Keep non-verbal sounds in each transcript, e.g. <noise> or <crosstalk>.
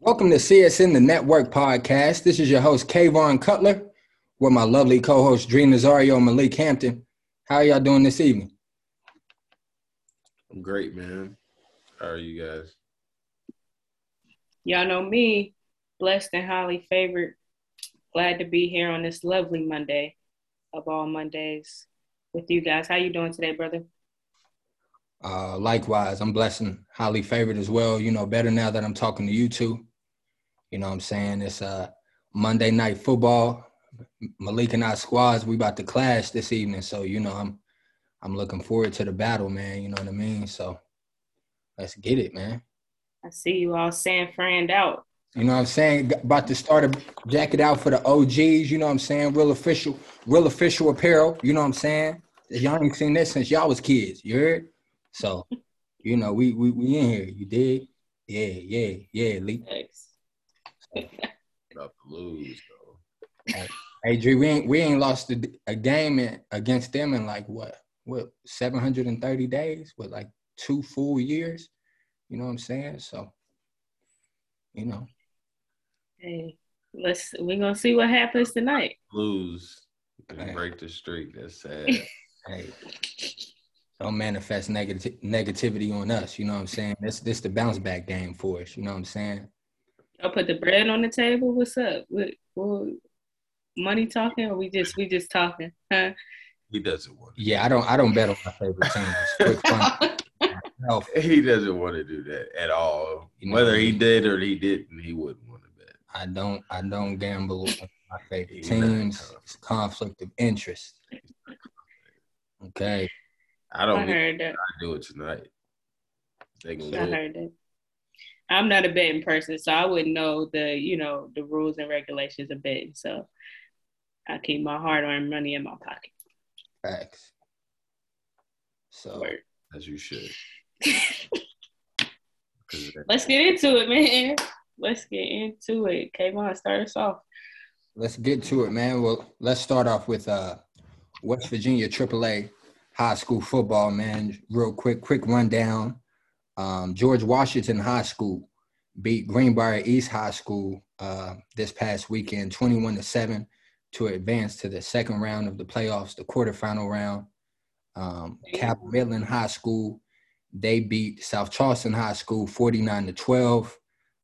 Welcome to CSN the Network podcast. This is your host, Kayvon Cutler, with my lovely co-host, Dream Nazario and Malik Hampton. How are y'all doing this evening? I'm great, man. How are you guys? Y'all know me, blessed and highly favored. Glad to be here on this lovely Monday of all Mondays with you guys. How you doing today, brother? Uh, likewise, I'm blessed and highly favored as well. You know, better now that I'm talking to you two. You know what I'm saying? It's uh, Monday night football. Malik and I squads, we about to clash this evening. So, you know, I'm I'm looking forward to the battle, man. You know what I mean? So let's get it, man. I see you all San Fran out. You know what I'm saying? About to start a jacket out for the OGs, you know what I'm saying? Real official, real official apparel, you know what I'm saying? Y'all ain't seen this since y'all was kids, you heard? So, you know, we we, we in here, you dig? Yeah, yeah, yeah, Lee. Thanks. <laughs> About to lose, though. Hey, Dre, we ain't we ain't lost a, a game in, against them in like what what 730 days with like two full years. You know what I'm saying? So, you know, Hey, let's we're gonna see what happens tonight. Lose and Hey. break the streak. That's sad. <laughs> hey, don't manifest negative negativity on us. You know what I'm saying? This this the bounce back game for us. You know what I'm saying? I'll put the bread on the table. What's up? What, what money talking or we just we just talking? Huh? he doesn't want. To. Yeah, I don't I don't bet on my favorite teams. Quick fun. <laughs> He doesn't want to do that at all. You know Whether he did or he didn't, he wouldn't want to bet. I don't I don't gamble on my favorite He's teams. It's conflict of interest. Okay. I I don't need heard that. to do it tonight. They can I do it. Heard that. I'm not a betting person, so I wouldn't know the you know the rules and regulations of betting. So I keep my hard earned money in my pocket. Facts. So Word. as you should. <laughs> Let's get into it, man. Let's get into it. Kayvon, start us off. let's get to it, man. Well, let's start off with uh West Virginia AAA high school football, man. Real quick, quick rundown. Um, George Washington High School beat Greenbrier East High School uh, this past weekend, 21 to 7, to advance to the second round of the playoffs, the quarterfinal round. Um, Cabell Midland High School, they beat South Charleston High School 49 to 12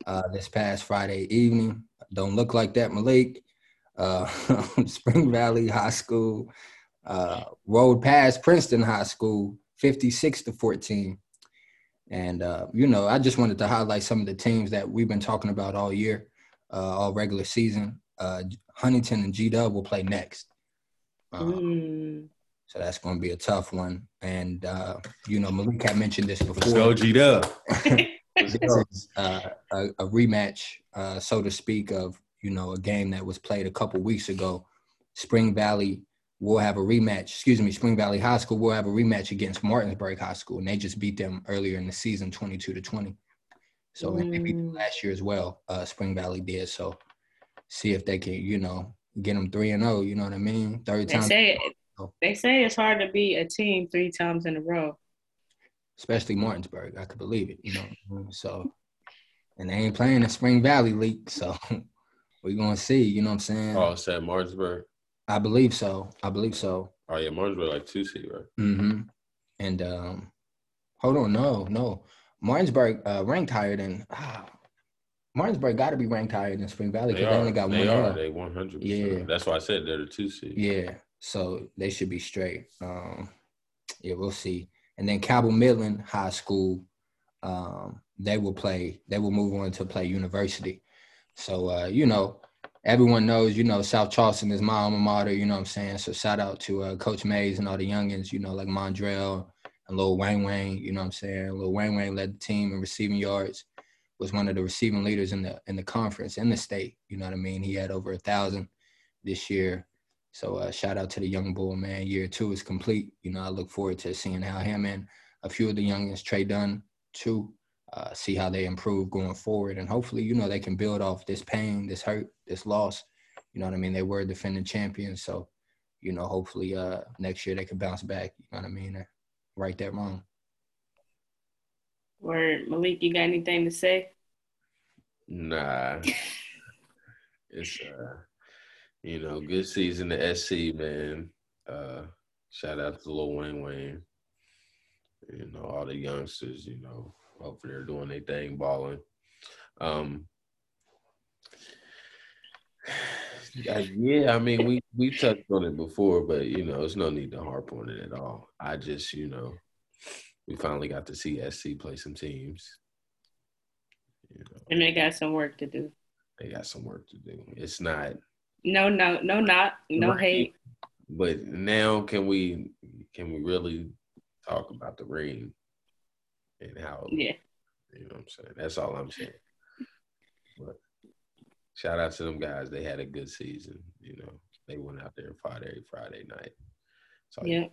uh, this past Friday evening. Don't look like that, Malik. Uh, <laughs> Spring Valley High School uh, rolled past Princeton High School 56 to 14. And, uh, you know, I just wanted to highlight some of the teams that we've been talking about all year, uh, all regular season. Uh, Huntington and G Dub will play next. Um, Mm. so that's going to be a tough one. And, uh, you know, Malik had mentioned this Let's before. go, G Dub. this is uh, a, a rematch, uh, so to speak, of you know a game that was played a couple weeks ago. Spring Valley will have a rematch. Excuse me, Spring Valley High School We'll have a rematch against Martinsburg High School, and they just beat them earlier in the season, twenty-two to twenty. So and they beat them Mm. last year as well. Uh, Spring Valley did so. See if they can, you know, get them three and zero. You know what I mean? Third They time, say they say it's hard to beat a team three times in a row. especially Martinsburg. I could believe it. You know, what I mean? so and they ain't playing the Spring Valley League, so <laughs> we're gonna see. You know what I'm saying? Oh, it's at Martinsburg. I believe so. I believe so. Oh yeah, Martinsburg like two seed, right? Mm-hmm. And um, hold on, no, no, Martinsburg uh, ranked higher than ah, Martinsburg. Got to be ranked higher than Spring Valley They because they, are. only got they one. are. They one hundred. Yeah. That's why I said they're the two seed. Yeah, so they should be straight. Um, yeah, we'll see. And then Cabell Midland High School, um, they will play. They will move on to play University. So uh, you know, everyone knows. You know, South Charleston is my alma mater. You know what I'm saying. So shout out to uh, Coach Mays and all the youngins. You know, like Mondrell and Lil Wayne Wayne. You know what I'm saying. Lil Wayne Wayne led the team in receiving yards. Was one of the receiving leaders in the in the conference in the state. You know what I mean. He had over a thousand this year. So uh, shout out to the young bull, man. Year two is complete. You know, I look forward to seeing how him and a few of the youngins, Trey Dunn, too, uh, see how they improve going forward. And hopefully, you know, they can build off this pain, this hurt, this loss. You know what I mean? They were defending champions. So, you know, hopefully uh, next year they can bounce back. You know what I mean? And right that wrong. Word, Malik, you got anything to say? Nah. <laughs> it's uh you know, good season to SC, man. Uh shout out to Lil Wayne Wayne. You know, all the youngsters, you know, hopefully they're doing their thing balling. Um yeah, I mean we we touched on it before, but you know, it's no need to harp on it at all. I just, you know, we finally got to see SC play some teams. You know, and they got some work to do. They got some work to do. It's not. No, no, no, not no right. hate. But now, can we can we really talk about the ring and how? Yeah. You know what I'm saying? That's all I'm saying. But shout out to them guys. They had a good season. You know, they went out there and fought every Friday night. So yeah.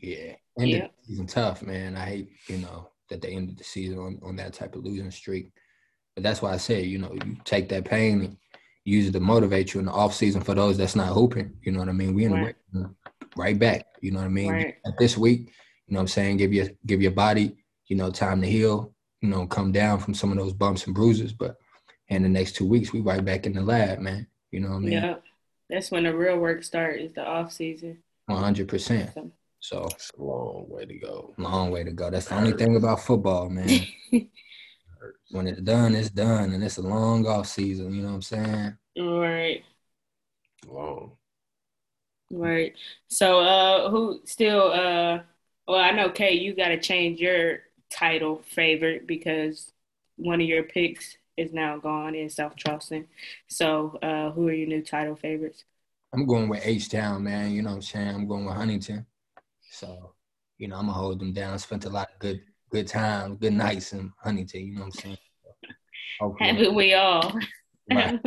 Yeah. Ended yeah. the season tough, man. I hate, you know, that they ended the season on, on that type of losing streak. But that's why I said, you know, you take that pain and use it to motivate you in the off season for those that's not hooping. You know what I mean? We in right. the right back. You know what I mean? Right. This week, you know what I'm saying? Give your give your body, you know, time to heal, you know, come down from some of those bumps and bruises. But in the next two weeks, we right back in the lab, man. You know what I mean? Yeah. That's when the real work starts is the off season. One hundred percent. So it's a long way to go. Long way to go. That's the only thing about football, man. <laughs> when it's done, it's done, and it's a long off season. You know what I'm saying? Right. Long. Right. So, uh, who still? Uh, well, I know Kay, you got to change your title favorite because one of your picks is now gone in South Charleston. So, uh, who are your new title favorites? I'm going with H Town, man. You know what I'm saying? I'm going with Huntington. So, you know, I'm gonna hold them down. Spent a lot of good good time, good nights in Huntington. You know what I'm saying? <laughs> Haven't we all? <laughs> Right.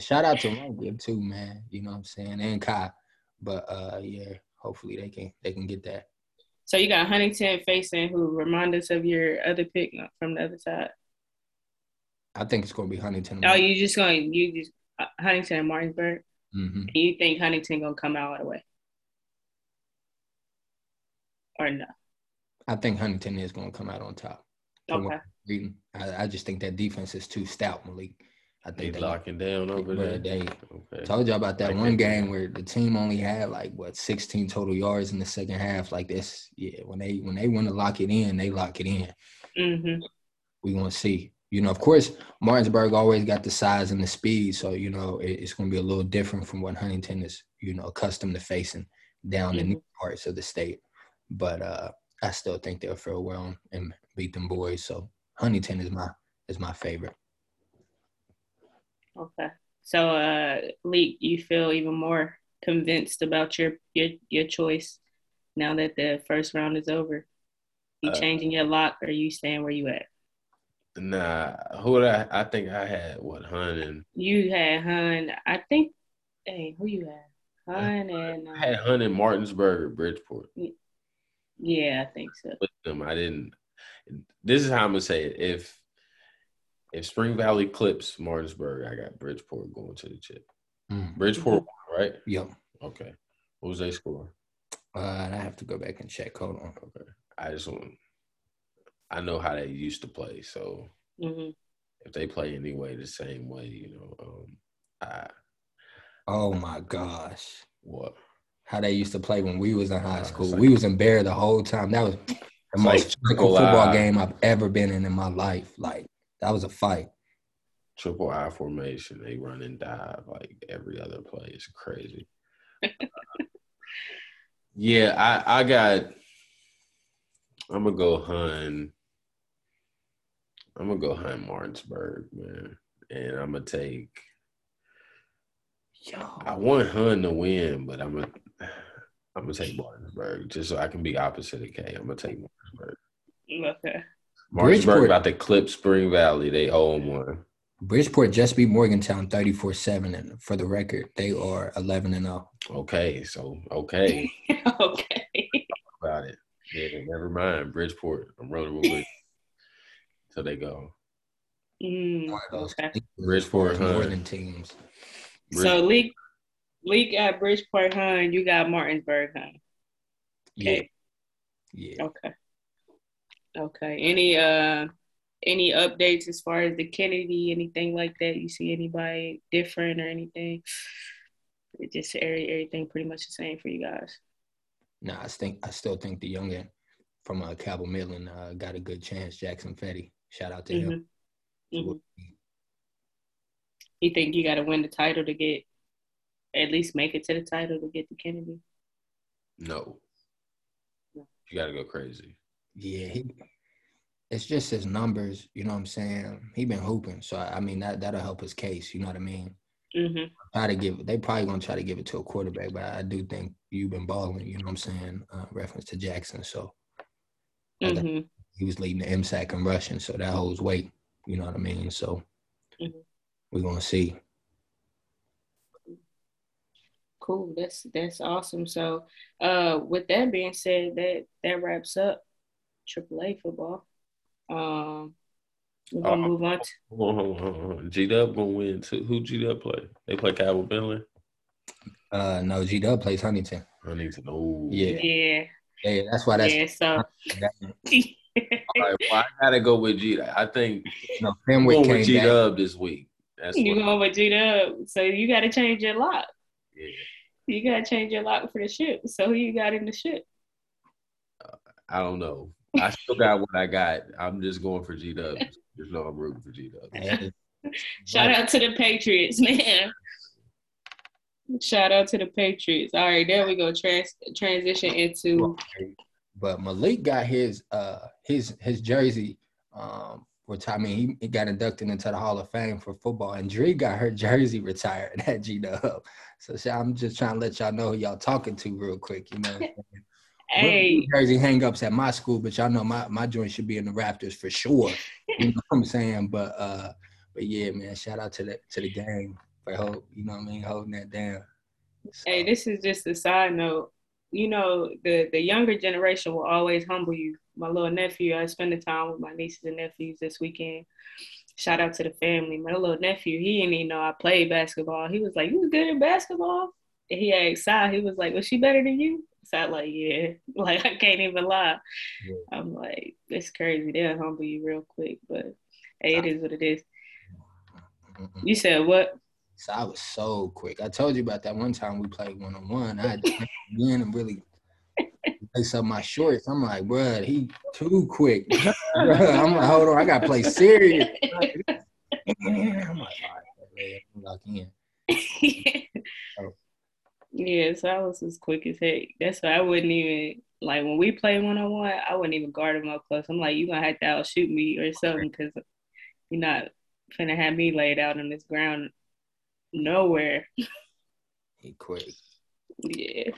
Shout out to Rungib too, man. You know what I'm saying, and Kai. But uh, yeah, hopefully they can they can get that. So you got Huntington facing who? Remind us of your other pick from the other side. I think it's gonna be Huntington. Oh, you just going you just uh, Huntington and Martinsburg. Mm-hmm. You think Huntington gonna come out of the way? or no? I think Huntington is going to come out on top. Okay. I, I, just think that defense is too stout, Malik. I think they locking down over there. They okay. told you about that like one game where the team only had like what 16 total yards in the second half. Like this, yeah. When they when they want to lock it in, they lock it in. Mm-hmm. We gonna see. You know, of course, Martinsburg always got the size and the speed, so you know it, it's gonna be a little different from what Huntington is, you know, accustomed to facing down mm-hmm. in parts of the state. But uh, I still think they'll fare well and beat them boys. So Huntington is my is my favorite. Okay. So uh Leek, you feel even more convinced about your your your choice now that the first round is over? You uh, changing your lock or you staying where you at? Nah, who I I think I had what Hun and you had Hun. I think hey, who you had? Hun and uh, I had Hun and Martinsburg, Bridgeport. Yeah, I think so. With them, I didn't. This is how I'm gonna say it. If if Spring Valley clips Martinsburg, I got Bridgeport going to the chip. Mm. Bridgeport, right? Yep. Okay. What was they score? Uh, I have to go back and check. Hold on. Okay. I just want. I know how they used to play, so mm-hmm. if they play anyway the same way, you know, um, I. Oh my gosh! What? how they used to play when we was in high school. Like, we was in Bear the whole time. That was the most like physical football game I've ever been in in my life. Like that was a fight. Triple I formation, they run and dive like every other play. It's crazy. <laughs> yeah, I I got. I'm gonna go Hun. I'm gonna go Hun Martinsburg, man, and I'm gonna take. Yo. I want Hun to win, but I'm gonna I'm gonna take Martinsburg just so I can be opposite of K. I'm gonna take Martinsburg. Okay. Martinsburg about to clip Spring Valley. They own one. Bridgeport just beat Morgantown 34-7 and for the record, they are 11 and 0. Okay, so okay. <laughs> okay. About it. Yeah, never mind. Bridgeport. I'm rolling with So they go. Mm, okay. Bridgeport more than teams. So League Lee at Bridgeport Hun. You got Martinsburg Hun. Okay. Yeah. Yeah. Okay. Okay. Any uh any updates as far as the Kennedy, anything like that? You see anybody different or anything? It just everything pretty much the same for you guys. No, I think I still think the youngin from uh, Cabell Midland uh, got a good chance. Jackson Fetty, shout out to mm-hmm. him. Mm-hmm. You think you got to win the title to get, at least make it to the title to get the Kennedy? No. You got to go crazy. Yeah, he, it's just his numbers. You know what I'm saying? He been hooping, so I mean that that'll help his case. You know what I mean? Mm-hmm. Try to give. They probably gonna try to give it to a quarterback, but I do think you've been balling. You know what I'm saying? Uh, reference to Jackson, so mm-hmm. he was leading the MSAC and rushing, so that holds weight. You know what I mean? So mm-hmm. we're gonna see. Cool. That's that's awesome. So, uh, with that being said, that that wraps up AAA football. Um, we're gonna uh, move on. To- G Dub gonna win too. Who G Dub play? They play Cabell Midland. Uh, no, G Dub plays Huntington. Huntington. Oh, yeah, yeah, yeah. That's why that's. Yeah, so. <laughs> <laughs> All right, well, I gotta go with G. I think no, I'm going with G Dub this week. That's you going with G Dub, so you got to change your lock. Yeah, you got to change your lock for the ship. So who you got in the ship? Uh, I don't know. I still got what I got. I'm just going for G Dub. There's no I'm rooting for G Dub. Shout out to the Patriots, man. Shout out to the Patriots. All right, there we go. Trans- transition into. But Malik got his uh his his jersey um retired. I mean, he, he got inducted into the Hall of Fame for football, and Dre got her jersey retired <laughs> at G Dub. So, so I'm just trying to let y'all know who y'all talking to real quick. You know, <laughs> hey, jersey hangups at my school, but y'all know my my joint should be in the Raptors for sure. you know what I'm saying? But uh, but yeah, man, shout out to the to the gang for hope. You know what I mean, holding that down. So. Hey, this is just a side note. You know, the the younger generation will always humble you. My little nephew, I spent the time with my nieces and nephews this weekend. Shout out to the family. My little nephew, he didn't even know I played basketball. He was like, "You was good at basketball." And he asked Si, he was like, "Was she better than you?" So I like, yeah, <laughs> like I can't even lie. Yeah. I'm like, it's crazy. They'll humble you real quick, but hey, it is what it is. You said what? So I was so quick. I told you about that one time we played one on one. I had to <laughs> and really lace up my shorts. I'm like, bro, he too quick. <laughs> I'm like, hold on, I gotta play serious. I'm like, all right, lock in. Yeah, so I was as quick as heck. That's why I wouldn't even like when we play one on one. I wouldn't even guard him up close. I'm like, you gonna have to outshoot me or something because you're not gonna have me laid out on this ground nowhere. he quit. Yeah.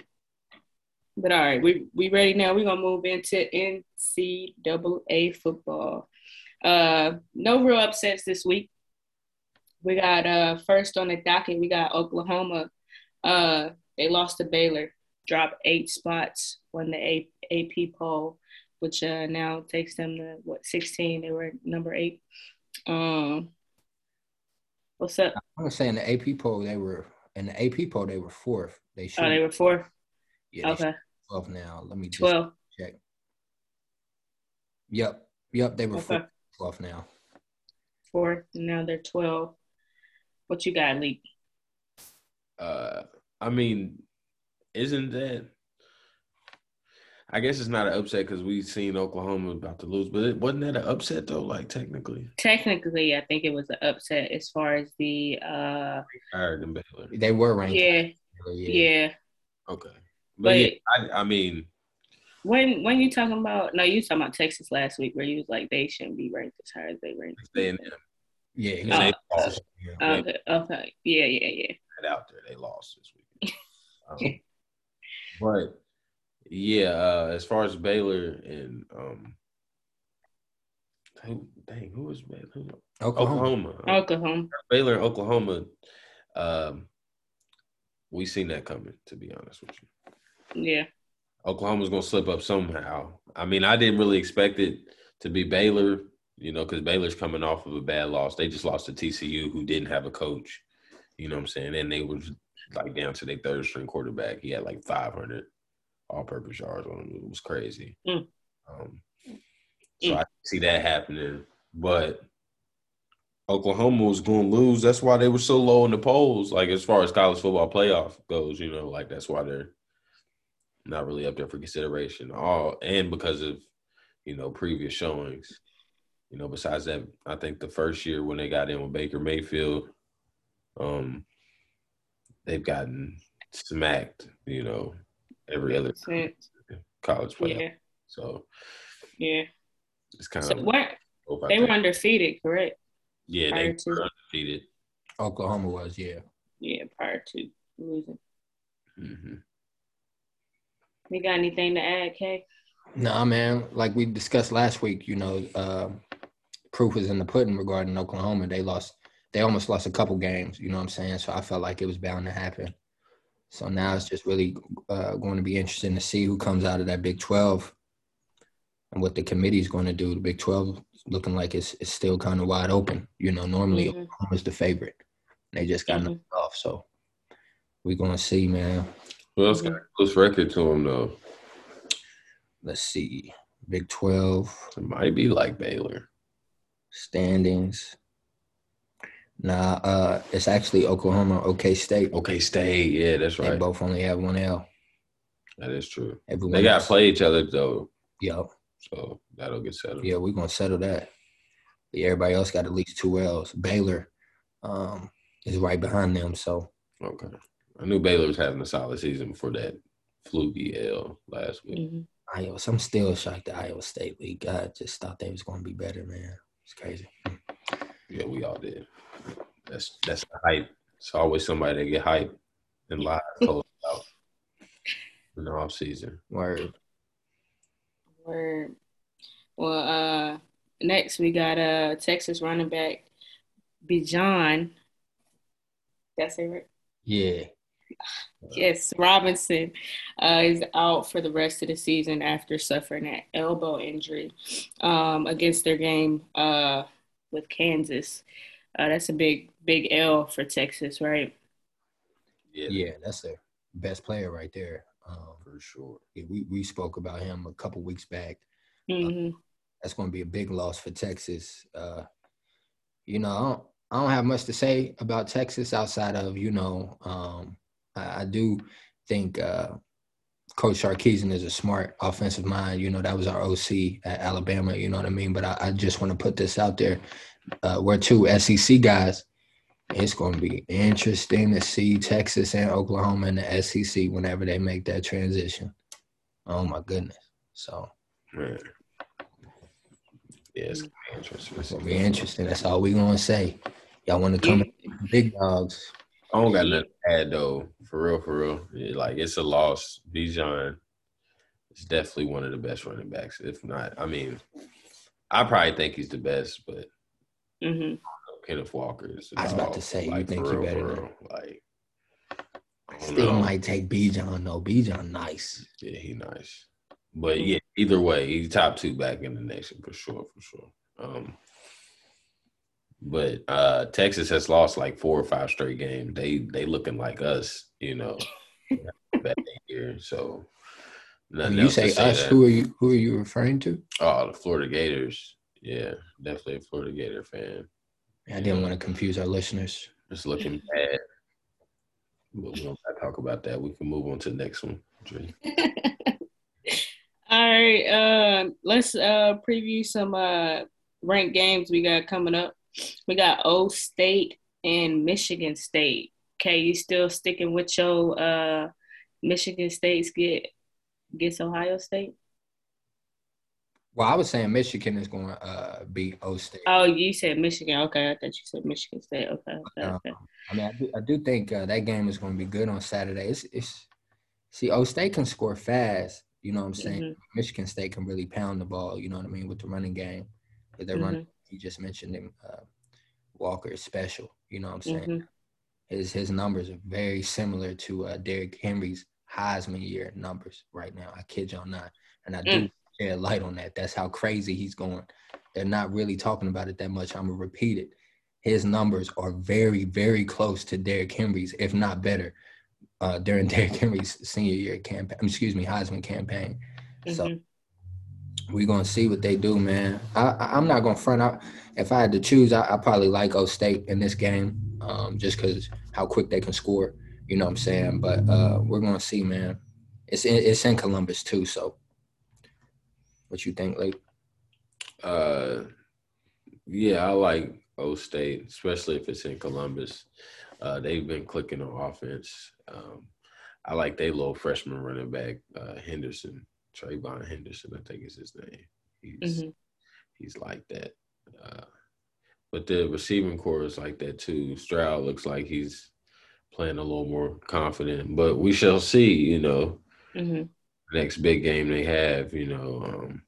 But all right, we we ready now. We're gonna move into NCAA football. Uh, no real upsets this week. We got uh first on the docket. We got Oklahoma. Uh, they lost to Baylor, dropped eight spots, won the AP poll, which uh, now takes them to what 16. They were number eight. Um, what's up? I was saying the AP poll they were in the AP poll they were fourth. They should. Oh, they were fourth. Yeah. Okay. Twelve now. Let me twelve. Check. Yep. Yep. They were okay. twelve now. Four. Now they're twelve. What you got, Lee? Uh, I mean, isn't that? I guess it's not an upset because we've seen Oklahoma about to lose, but it, wasn't that an upset though? Like technically, technically, I think it was an upset as far as the uh higher than Baylor. They were ranked. Yeah, yeah. yeah. Okay, but, but yeah, I, I, mean, when when you talking about no, you talking about Texas last week where you was like they shouldn't be ranked as high as they ranked. They in Yeah, oh, okay, okay, yeah, yeah, yeah. Right out there, they lost this week. <laughs> But yeah, uh, as far as Baylor and um, who, dang, who was Baylor? Oklahoma. Oklahoma. Oklahoma. Baylor, Oklahoma. Um, we seen that coming. To be honest with you. Yeah. Oklahoma's gonna slip up somehow. I mean, I didn't really expect it to be Baylor, you know, because Baylor's coming off of a bad loss. They just lost to TCU, who didn't have a coach. You know what I'm saying? And they was like down to their third string quarterback. He had like 500 all purpose yards on him. It was crazy. Mm. Um, so mm. I see that happening. but Oklahoma was going to lose. That's why they were so low in the polls. Like as far as college football playoff goes, you know, like that's why they're not really up there for consideration. All and because of you know previous showings. You know, besides that, I think the first year when they got in with Baker Mayfield, um, they've gotten smacked. You know, every other college player. Yeah. So yeah, it's kind so of what they were undefeated, correct? Yeah, prior they were undefeated. Oklahoma was, yeah. Yeah, prior to losing. Mm-hmm. You got anything to add, Kay? Nah, man. Like we discussed last week, you know, uh, proof is in the pudding regarding Oklahoma. They lost. They almost lost a couple games. You know what I'm saying? So I felt like it was bound to happen. So now it's just really uh, going to be interesting to see who comes out of that Big 12 and what the committee is going to do. The Big 12 looking like it's, it's still kind of wide open. You know, normally mm-hmm. Oklahoma's the favorite. They just got mm-hmm. knocked off. So we're going to see, man. Who else got a close record to them, though? Let's see. Big 12. It might be like Baylor. Standings. Nah, uh, it's actually Oklahoma, OK State. OK State, yeah, that's right. They both only have one L. That is true. Everyone they got to play each other though. Yep. So that'll get settled. Yeah, we're gonna settle that. Yeah, everybody else got at least two L's. Baylor um, is right behind them. So okay, I knew Baylor was having a solid season before that fluky L last week. Mm-hmm. Iowa, I'm still shocked the Iowa State league. I just thought they was gonna be better, man. It's crazy. Yeah, we all did. That's that's the hype. It's always somebody that get hype and live close out in the off season. Word. Word. Well, uh, next we got uh Texas running back Bijan. That's it, right? Yeah. <sighs> Yes, Robinson uh, is out for the rest of the season after suffering an elbow injury um, against their game uh, with Kansas. Uh, that's a big, big L for Texas, right? Yeah, yeah, that's their best player right there. Um, for sure. Yeah, we, we spoke about him a couple weeks back. Uh, mm-hmm. Uh, that's going to be a big loss for Texas. Uh, you know, I don't, I don't, have much to say about Texas outside of you know, um, I, I, do think uh, Coach Sarkisian is a smart offensive mind. You know, that was our OC at Alabama. You know what I mean? But I, I just want to put this out there. Uh, we're two SEC guys it's going to be interesting to see Texas and Oklahoma in the SEC whenever they make that transition. Oh my goodness! So, yeah, it's gonna be interesting. It's gonna be interesting. That's all we gonna say. Y'all want to come yeah. big dogs? I don't got nothing to add though. For real, for real. Yeah, like it's a loss. Bijan is definitely one of the best running backs. If not, I mean, I probably think he's the best, but. Mm-hmm. Kenneth Walker is. I was about to say, like, you think you're better than like. Still know. might take Bijan though. Bijan nice. Yeah, he nice. But yeah, either way, he's top two back in the nation for sure, for sure. Um, but uh, Texas has lost like four or five straight games. They they looking like us, you know, <laughs> that year. So when you say, say us, that. who are you? Who are you referring to? Oh, the Florida Gators. Yeah, definitely a Florida Gator fan. I didn't want to confuse our listeners. It's looking bad. But we don't talk about that. We can move on to the next one. <laughs> All right. Uh, let's uh, preview some uh, ranked games we got coming up. We got O State and Michigan State. Okay, you still sticking with your uh, Michigan State's get gets Ohio State? Well, I was saying Michigan is going to uh, beat O State. Oh, you said Michigan. Okay, I thought you said Michigan State. Okay, okay. Um, okay. I mean, I do, I do think uh, that game is going to be good on Saturday. It's, it's see, O State can score fast. You know what I'm saying? Mm-hmm. Michigan State can really pound the ball. You know what I mean with the running game. With their mm-hmm. running, you just mentioned him. Uh, Walker is special. You know what I'm saying? Mm-hmm. His his numbers are very similar to uh, Derrick Henry's Heisman year numbers right now. I kid y'all not, and I do mm shed light on that. That's how crazy he's going. They're not really talking about it that much. I'm gonna repeat it. His numbers are very, very close to Derrick Henry's, if not better, uh, during <laughs> Derrick Henry's senior year campaign. Excuse me, Heisman campaign. Mm-hmm. So we're gonna see what they do, man. I, am not gonna front out. If I had to choose, I, I probably like O State in this game, um, just because how quick they can score. You know what I'm saying? But uh, we're gonna see, man. It's in, it's in Columbus too, so what you think, like? Uh, yeah, I like O State, especially if it's in Columbus. Uh, they've been clicking on offense. Um, I like their little freshman running back, uh, Henderson, TreVeyon Henderson, I think is his name. He's mm-hmm. he's like that. Uh, but the receiving corps is like that too. Stroud looks like he's playing a little more confident, but we shall see. You know, mm-hmm. Next big game they have. You know, um,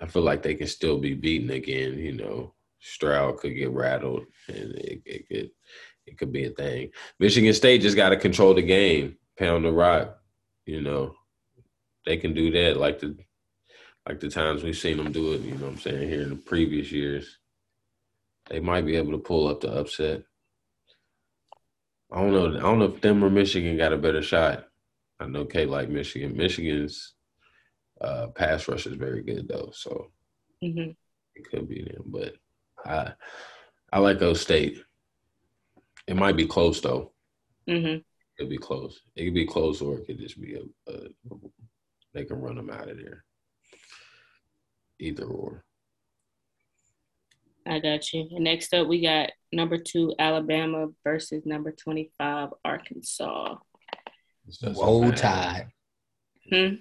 I feel like they can still be beaten again. You know, Stroud could get rattled, and it, it could it could be a thing. Michigan State just got to control the game, pound the rock. You know, they can do that like the like the times we've seen them do it. You know, what I'm saying here in the previous years, they might be able to pull up the upset. I don't know. I don't know if them or Michigan got a better shot. I know K like Michigan. Michigan's uh, pass rush is very good though, so mm-hmm. it could be them. But I I like O State. It might be close though. Mm-hmm. It'll be close. It could be close, or it could just be a, a they can run them out of there. Either or. I got you. And next up, we got number two Alabama versus number twenty-five Arkansas. Roll Tide. Hmm.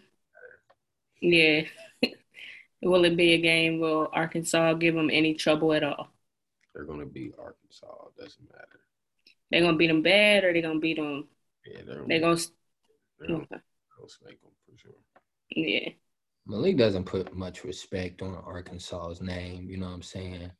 Yeah. <laughs> Will it be a game? Will Arkansas give them any trouble at all? They're going to beat Arkansas. It doesn't matter. They're going to beat them bad, or they're going to beat them. Yeah, they're, they're going to. They're going to smack them for sure. Yeah. Malik doesn't put much respect on Arkansas's name. You know what I'm saying?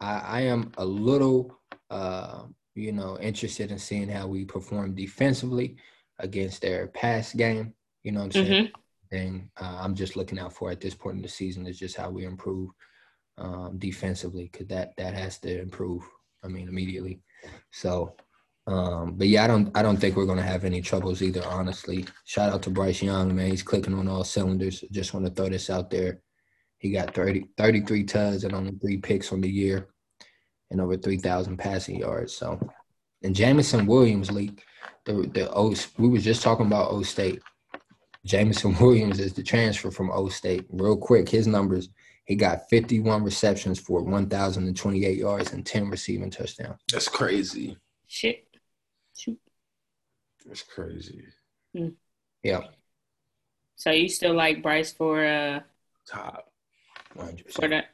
I, I am a little, uh, you know, interested in seeing how we perform defensively against their pass game. You know what I'm saying? Mm-hmm. And uh, I'm just looking out for at this point in the season is just how we improve um, defensively because that that has to improve. I mean, immediately. So um, but yeah, I don't I don't think we're gonna have any troubles either, honestly. Shout out to Bryce Young, man. He's clicking on all cylinders. Just want to throw this out there. He got 30, 33 tuds and only three picks on the year and over 3,000 passing yards. So, and Jameson Williams, leak the, the O, we was just talking about O State. Jameson <laughs> Williams is the transfer from O State. Real quick, his numbers, he got 51 receptions for 1,028 yards and 10 receiving touchdowns. That's crazy. Shit. That's crazy. Mm. Yeah. So you still like Bryce for uh top 100%. for the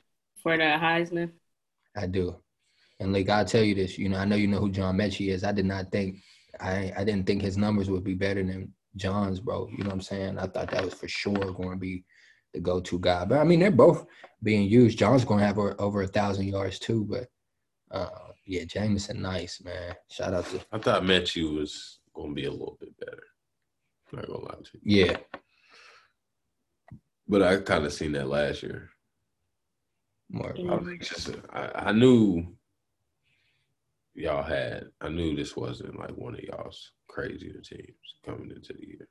for the Heisman? I do. And like I'll tell you this, you know, I know you know who John Metchie is. I did not think I I didn't think his numbers would be better than John's, bro. You know what I'm saying? I thought that was for sure going to be the go-to guy. But I mean, they're both being used. John's going to have over, over a thousand yards too. But uh, yeah, Jameson, nice man. Shout out to. I thought Metchie was going to be a little bit better. I'm not gonna lie to you. Yeah. But I kind of seen that last year. More. I, just, I, I knew y'all had. I knew this wasn't like one of y'all's crazier teams coming into the year,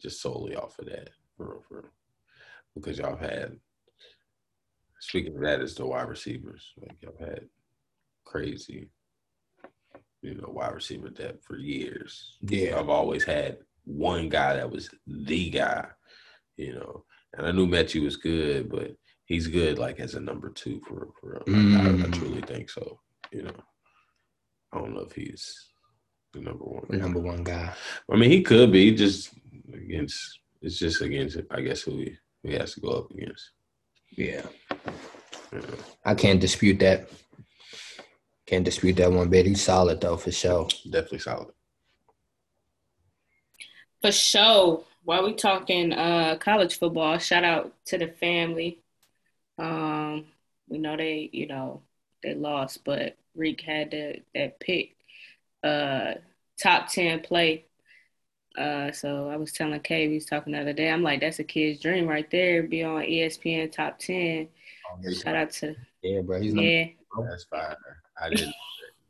just solely off of that, for real, for real. Because y'all had. Speaking of that, is the wide receivers. Like y'all had crazy you know, wide receiver depth for years. Yeah. I've always had one guy that was the guy, you know. And I knew Metchie was good, but he's good like as a number two for for mm. I, I, mm. truly think so. You know. I don't know if he's the number one. The number one guy. I mean he could be just against it's just against I guess who he, who he has to go up against. Yeah. yeah. I can't dispute that. Can't dispute that one bit. He's solid though, for sure. Definitely solid. For sure. While we talking uh, college football, shout out to the family. Um, we know they, you know, they lost, but Reek had the, that pick, uh, top ten play. Uh, so I was telling Kay, we was talking the other day. I'm like, that's a kid's dream right there. Be on ESPN top ten. Oh, Shout out to yeah, bro. He's yeah. That's fire. I didn't.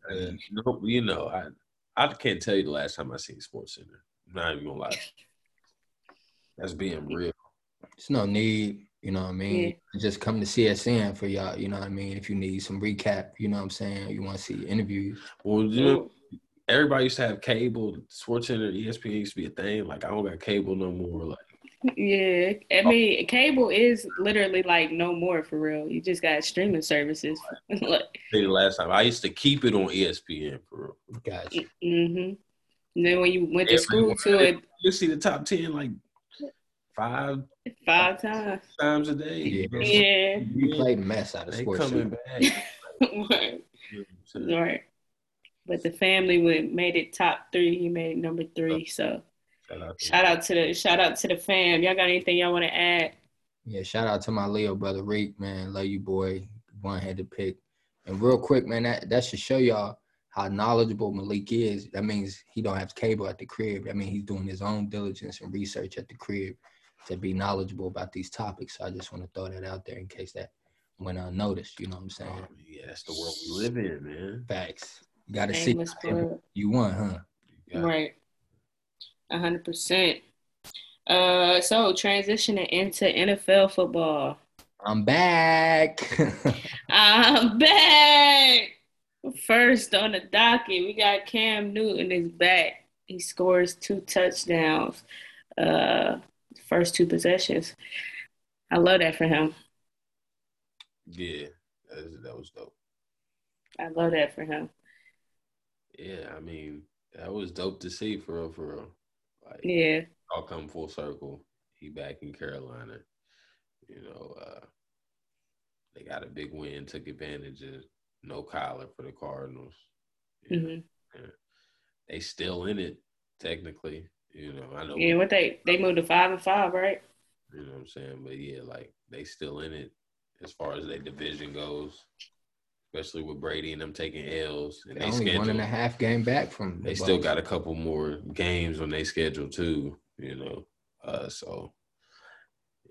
I didn't know, you know, I I can't tell you the last time I seen Sports Center. I'm not even gonna lie. That's being real. It's no need. You know what I mean? Yeah. Just come to CSN for y'all. You know what I mean? If you need some recap, you know what I'm saying? You want to see interviews. Well, you know, everybody used to have cable. Sports Center, ESPN used to be a thing. Like I don't got cable no more. Like yeah, I mean, cable is literally like no more for real. You just got streaming services. <laughs> like, the last time I used to keep it on ESPN for real. Gotcha. Mm-hmm. And then when you went to school to it, you see the top ten like five five times times a day. Yeah, yeah. we played mess out of they sports. coming back. <laughs> right. right. But the family would made it top three. He made it number three. So Shout out, shout out to the shout out to the fam. Y'all got anything y'all want to add? Yeah, shout out to my Leo brother Reek, man. Love you, boy. One had to pick. And real quick, man, that, that should show y'all how knowledgeable Malik is. That means he don't have cable at the crib. I mean, he's doing his own diligence and research at the crib to be knowledgeable about these topics. So I just want to throw that out there in case that went unnoticed. You know what I'm saying? Oh, yeah, that's the world we live in, man. Facts. You got to see you won, huh? Right hundred percent. Uh, so transitioning into NFL football. I'm back. <laughs> I'm back. First on the docket, we got Cam Newton is back. He scores two touchdowns. Uh, first two possessions. I love that for him. Yeah, that, is, that was dope. I love that for him. Yeah, I mean, that was dope to see for real, for real. Like, yeah, all come full circle. He back in Carolina. You know, uh, they got a big win, took advantage of no Kyler for the Cardinals. Mm-hmm. They still in it technically. You know, I know. Yeah, what they they moved to five and five, right? You know what I'm saying? But yeah, like they still in it as far as their division goes especially with Brady and them taking L's. And they only one and a half game back from. The they still got a couple more games on their schedule too. You know, uh, so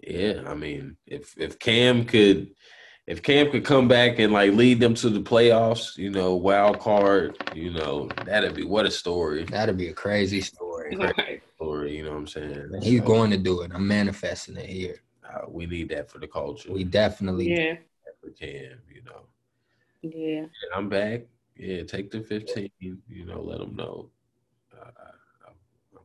yeah, I mean, if if Cam could, if Cam could come back and like lead them to the playoffs, you know, wild card, you know, that'd be what a story. That'd be a crazy story. Crazy story, you know what I'm saying? He's so, going to do it. I'm manifesting it here. Uh, we need that for the culture. We definitely yeah. For Cam, you know. Yeah. yeah. I'm back. Yeah, take the 15. You know, let them know. Uh, I, am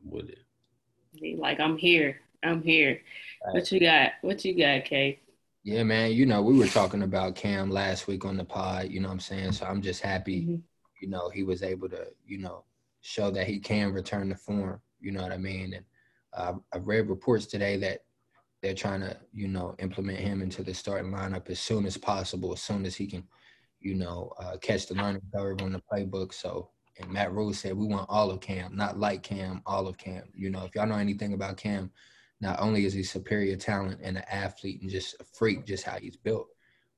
with it. Like I'm here. I'm here. Right. What you got? What you got, Kay? Yeah, man. You know, we were talking about Cam last week on the pod. You know what I'm saying? So I'm just happy. Mm-hmm. You know, he was able to. You know, show that he can return to form. You know what I mean? And uh, I read reports today that they're trying to, you know, implement him into the starting lineup as soon as possible, as soon as he can you know, uh, catch the learning curve on the playbook. So, and Matt Rhule said we want all of Cam, not like Cam, all of Cam. You know, if y'all know anything about Cam, not only is he superior talent and an athlete and just a freak, just how he's built,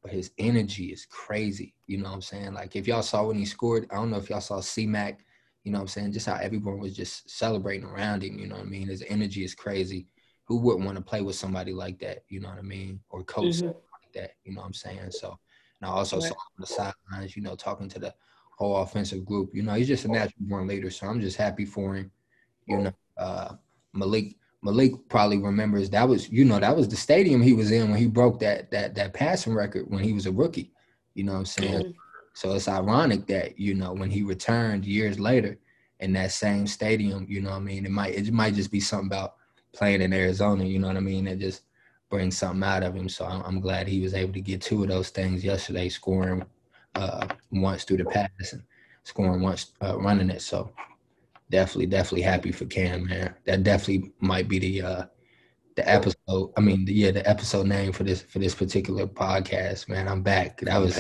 but his energy is crazy. You know what I'm saying? Like if y'all saw when he scored, I don't know if y'all saw C-Mac, you know what I'm saying? Just how everyone was just celebrating around him. You know what I mean? His energy is crazy. Who wouldn't want to play with somebody like that? You know what I mean? Or coach mm-hmm. like that. You know what I'm saying? So and I also right. saw on the sidelines, you know, talking to the whole offensive group. You know, he's just a natural born leader. So I'm just happy for him. You know, uh, Malik Malik probably remembers that was, you know, that was the stadium he was in when he broke that that that passing record when he was a rookie. You know what I'm saying? So it's ironic that, you know, when he returned years later in that same stadium, you know what I mean? It might it might just be something about playing in Arizona, you know what I mean? It just brings something out of him. So I'm, I'm, glad he was able to get two of those things yesterday, scoring uh, once through the pass and scoring once uh, running it. So definitely, definitely happy for Cam, man. That definitely might be the uh, the episode. I mean, the, yeah, the episode name for this for this particular podcast, man. I'm back. That was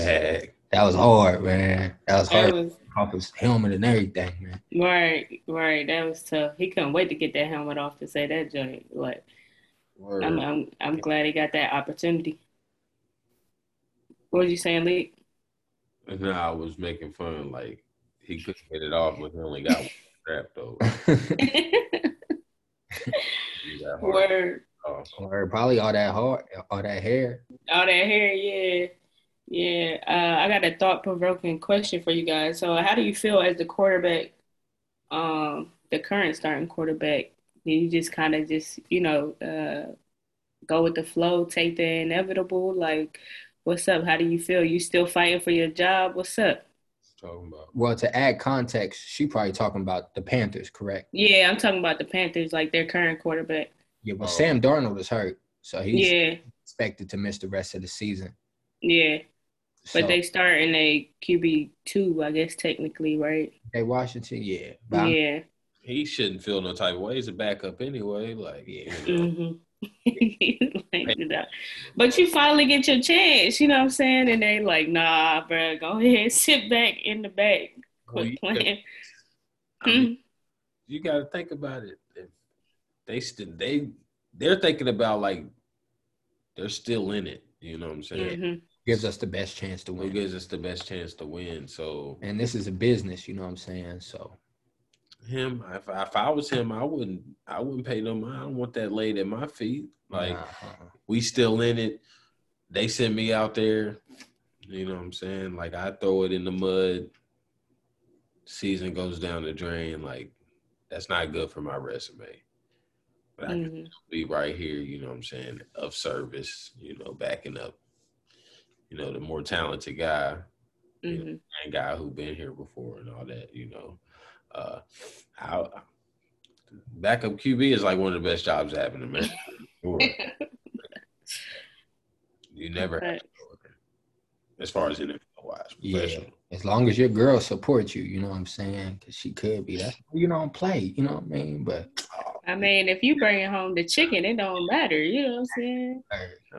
that was hard, man. That was hard. That was, off his helmet and everything, man. Right, right. That was tough. He couldn't wait to get that helmet off to say that joint. Like I'm, I'm I'm glad he got that opportunity. What was you saying, Lee? No, I was making fun. Like he couldn't get it off, but he only got one <laughs> strap though. <laughs> Word. Oh. Or probably all that hard, all that hair. All that hair, yeah, yeah. Uh, I got a thought provoking question for you guys. So, how do you feel as the quarterback, um, the current starting quarterback, you just kind of just you know uh, go with the flow, take the inevitable? Like, what's up? How do you feel? You still fighting for your job? What's up? Well, to add context, she probably talking about the Panthers, correct? Yeah, I'm talking about the Panthers, like their current quarterback. Yeah, but Oh. Sam Darnold is hurt, so he's Yeah, expected to miss the rest of the season. yeah. But So, they start in a QB two, I guess technically, right? hey, Washington, yeah, but I'm- Yeah. He shouldn't feel no type of way. He's a backup anyway. Like, Yeah. you know, hmm <laughs> like, you know. But you finally get your chance, you know what I'm saying? And they like, nah, bro, go <laughs> ahead, sit back in the back, well, quit you, playing. I mean, you got to think about it. They still they they're thinking about like they're still in it. You know what I'm saying? hmm gives us the best chance to Who win. gives us the best chance to win? So And this is a business, you know what I'm saying? So him, if, if I was him, I wouldn't I wouldn't pay no mind. I don't want that laid at my feet. Like uh-uh. we still in it. They send me out there. You know what I'm saying? Like I throw it in the mud. Season goes down the drain. Like that's not good for my resume. But I can hmm be right here, you know what I'm saying, of service, you know, backing up, you know, the more talented guy hmm and guy who been here before and all that, you know. Uh I, backup QB is like one of the best jobs happening, have in America. Sure. <laughs> You never have Right. to as far as NFL wise, yeah. Professional. As long as your girl supports you, you know what I'm saying? Because she could be. That's why you don't play, you know what I mean? But I mean, if you bring home the chicken, it don't matter. You know what I'm saying?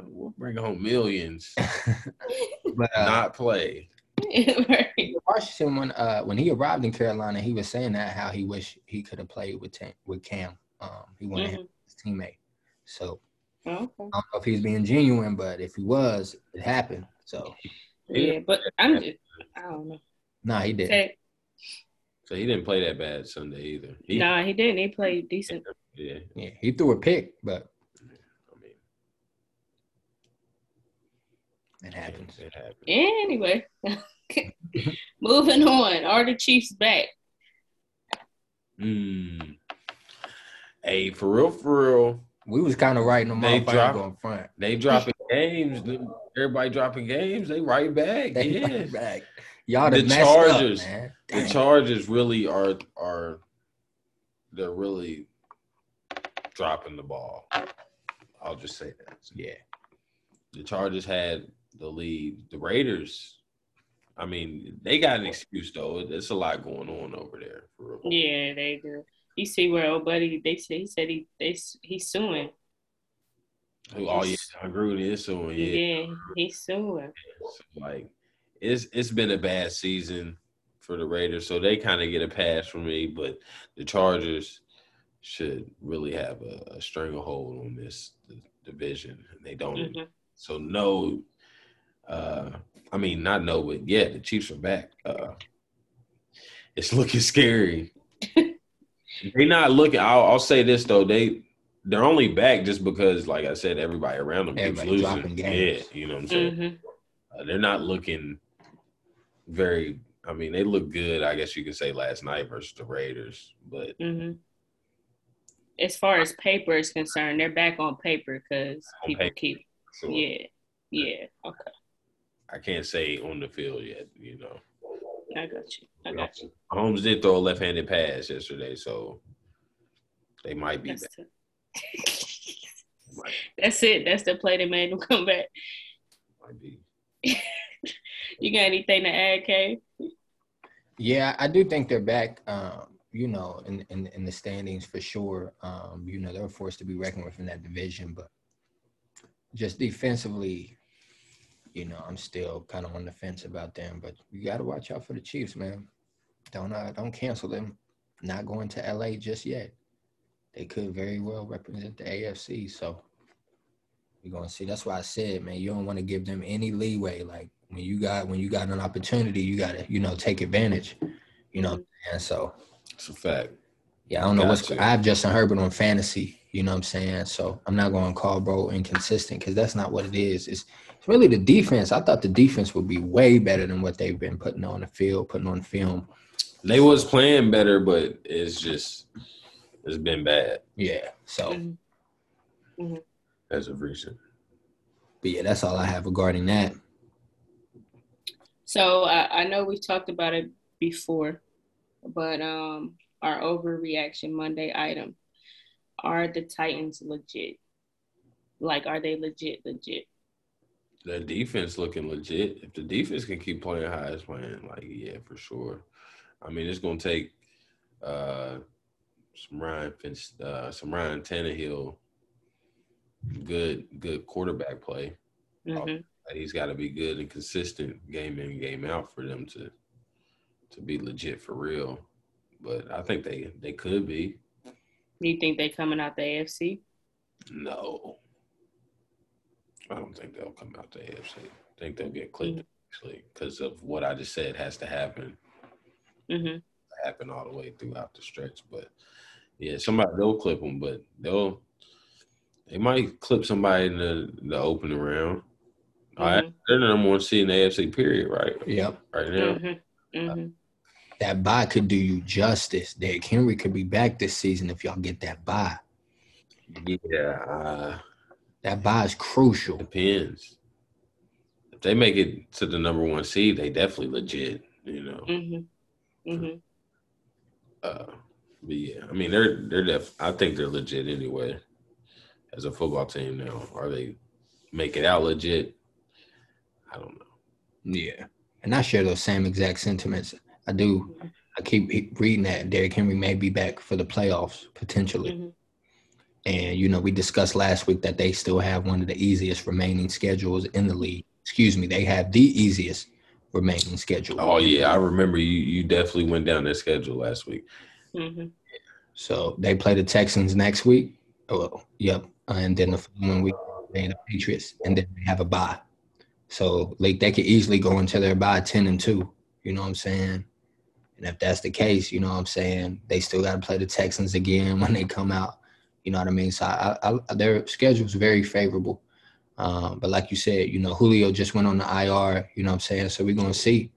We'll bring home millions, <laughs> but uh, not play. <laughs> right. Washington when uh when he arrived in Carolina, he was saying that how he wished he could have played with Tam, with Cam. Um, he wanted him Mhm. as his teammate. So Okay. I don't know if he's being genuine, but if he was, it happened. So Yeah, but I'm just, I don't know. nah, he did. Say, So he didn't play that bad Sunday either. He, nah, he didn't. He played decent. Yeah, Yeah, he threw a pick, but I mean, it happens. It happened. Anyway, <laughs> moving on. Are the Chiefs back? Mm. Hey, for real, for real, We was kind of writing them They off. I ain't dropped- going front. they dropping games. Them- Everybody dropping games. They right back. They yeah. right back. Y'all The the Chargers. up, man. The Chargers really are are they're really dropping the ball. I'll just say that. yeah, The Chargers had the lead. The Raiders, I mean, they got an excuse though. There's a lot going on over there. For real. Yeah, they do. You see where old buddy? They said he said he they he's suing. Who- Oh yeah, Jon Gruden is so yeah. Yeah, he's suing. So, like it's it's been a bad season for the Raiders, so they kind of get a pass from me. But the Chargers should really have a, a stranglehold on this division, and they don't. Mhm. So no, uh, I mean not no, but yeah, the Chiefs are back. Uh, it's <laughs> looking scary. <laughs> they not looking. I'll, I'll say this though, they they're only back just because, like I said, everybody around them keeps losing. dropping games. Yeah, you know what I'm saying. Mhm. Uh, they're not looking very. I mean, they look good. I guess you could say last night versus the Raiders, but Mhm. As far as paper is concerned, they're back on paper because people paper. keep. so Yeah, yeah. Okay, I can't say on the field yet. You know, I got you. I got you. Holmes did throw a left-handed pass yesterday, so they might be That's, back. the- Might, <laughs> That's it. That's the play that made them come back. might be. <laughs> You got anything to add, Kay? yeah, I do think they're back. Um, you know, in, in in the standings for sure. Um, you know, they're forced to be reckoned with in that division, but just defensively, you know, I'm still kind of on the fence about them. But you got to watch out for the Chiefs, man. Don't uh, don't cancel them. Not going to LA just yet. They could very well represent the AFC. So we're gonna see. That's why I said, man, you don't want to give them any leeway. Like when you got when you got an opportunity, you gotta, you know, take advantage. You know, and so It's a fact. yeah, I don't know what's. I have Justin Herbert on fantasy. You know what I'm saying? So I'm not going to call bro inconsistent because that's not what it is. It's, it's really the defense. I thought the defense would be way better than what they've been putting on the field, putting on film. They was playing better, but it's just it's been bad. Yeah. So Mhm. as of recent. But yeah, that's all I have regarding that. So I, I know we've talked about it before, but um, our overreaction Monday item: Are the Titans legit? Like, are they legit? Legit? The defense looking legit. If the defense can keep playing high as playing, like yeah, for sure. I mean, it's gonna take uh, some Ryan Finch, uh, some Ryan Tannehill, good good quarterback play. Mm-hmm. He's got to be good and consistent game in game out for them to to be legit for real. But I think they they could be. You think they coming out the AFC? No, I don't think they'll come out the AFC. I think they'll get clipped actually because of what I just said has to happen. Mm-hmm. Happen all the way throughout the stretch, but yeah, somebody they'll clip them, but they'll they might clip somebody in the the opening round. All right, they're the number one seed in the AFC. Period. Right. Yep. Right now. Mm-hmm. Mm-hmm. That bye could do you justice. Derrick Henry could be back this season if y'all get that bye. Yeah. Uh, That bye is crucial. depends. If they make it to the number one seed, they definitely legit. You know. Mm-hmm. Mm-hmm. Uh, but yeah, I mean they're they're def. I think they're legit anyway. As a football team now, are they make it out legit? I don't know. Yeah. And I share those same exact sentiments. I do. I keep reading that Derrick Henry may be back for the playoffs potentially. Mm-hmm. And you know, we discussed last week that they still have one of the easiest remaining schedules in the league. Excuse me, they have the easiest remaining schedule. Oh yeah, I remember you. You definitely went down that schedule last week. Mm-hmm. So they play the Texans next week. Oh, yep. And then the following week they play the Patriots, and then they have a bye. So like they could easily go into their bye ten and two. You know what I'm saying? And if that's the case, you know what I'm saying, they still got to play the Texans again when they come out. You know what I mean? So I, I, their schedule's very favorable. Um, but like you said, you know, Julio just went on the IR. You know what I'm saying? So we're gonna see.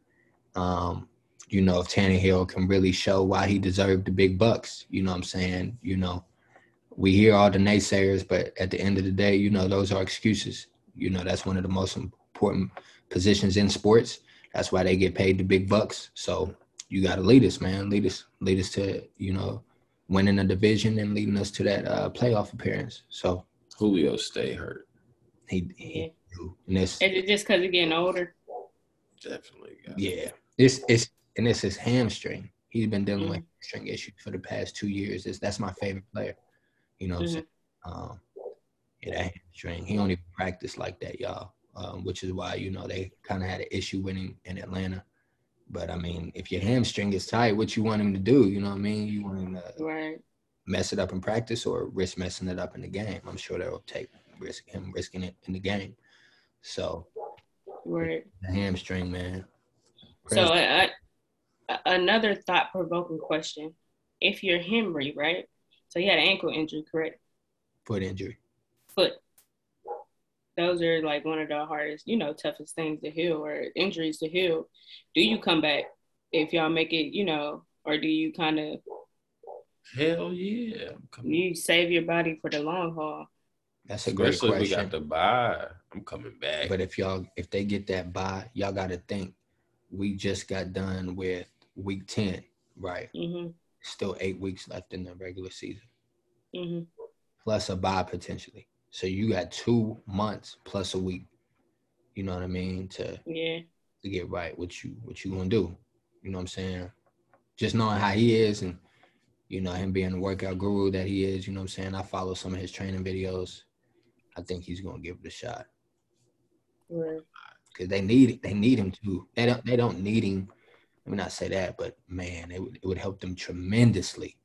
Um, you know, if Tannehill can really show why he deserved the big bucks. You know what I'm saying? You know, we hear all the naysayers, but at the end of the day, you know, those are excuses. You know, that's one of the most important positions in sports. That's why they get paid the big bucks. So you got to lead us, man. Lead us, lead us to, you know, winning a division and leading us to that uh, playoff appearance. So Julio stay hurt. He, he and it's, Is it just because you're getting older? Definitely. got it. yeah, it's it's and it's his hamstring. He's been dealing with Mhm. hamstring issues for the past two years. It's, that's my favorite player. You know what I'm saying? Um, yeah, that hamstring. He only practiced like that, y'all. Um, which is why you know they kind of had an issue winning in Atlanta. But I mean, if your hamstring is tight, what you want him to do? You know what I mean? You want him to Right. mess it up in practice or risk messing it up in the game. I'm sure they'll take risk him risking it in the game. So Right. the hamstring, man. So I, I, another thought provoking question. If you're Henry, right? So he had an ankle injury, correct? foot injury. Foot. Those are like one of the hardest, you know, toughest things to heal or injuries to heal. Do you come back if y'all make it, you know, or do you kind of Hell yeah. Coming. you save your body for the long haul? That's a great Especially if we question. got the bye. I'm coming back. But if y'all if they get that bye, y'all got to think we just got done with week 10, right? hmm Still 8 weeks left in the regular season hmm plus a bye potentially. So you got 2 months plus a week. You know what I mean to Yeah. to get right what you what you going to do. You know what I'm saying? Just knowing how he is and you know him being the workout guru that he is, you know what I'm saying? I follow some of his training videos. I think he's going to give it a shot. Right. because they need it, they need him to. They don't they don't need him. Let me not say that, but man, it would it would help them tremendously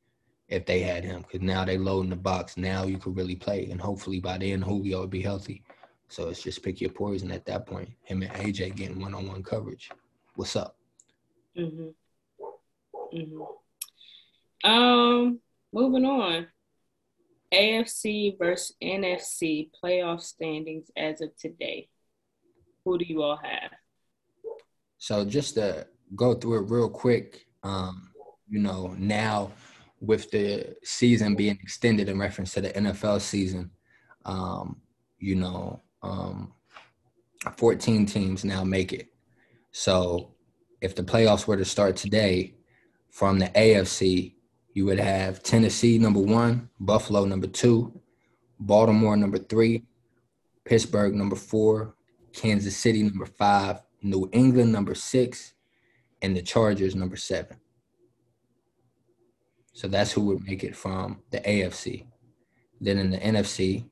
if they had him. Because now they load in the box. Now you could really play, and hopefully by then Julio would be healthy. So it's just pick your poison at that point. Him and AJ getting one on one coverage. What's up? hmm hmm Um, moving on. AFC versus NFC playoff standings as of today. Who do you all have? So just to go through it real quick, um, you know, now with the season being extended in reference to the NFL season, um, you know, um, 14 teams now make it. So if the playoffs were to start today from the AFC, you would have Tennessee number one, Buffalo number two, Baltimore number three, Pittsburgh number four, Kansas City number five, New England number six, and the Chargers number seven. So that's who would make it from the AFC. Then in the NFC,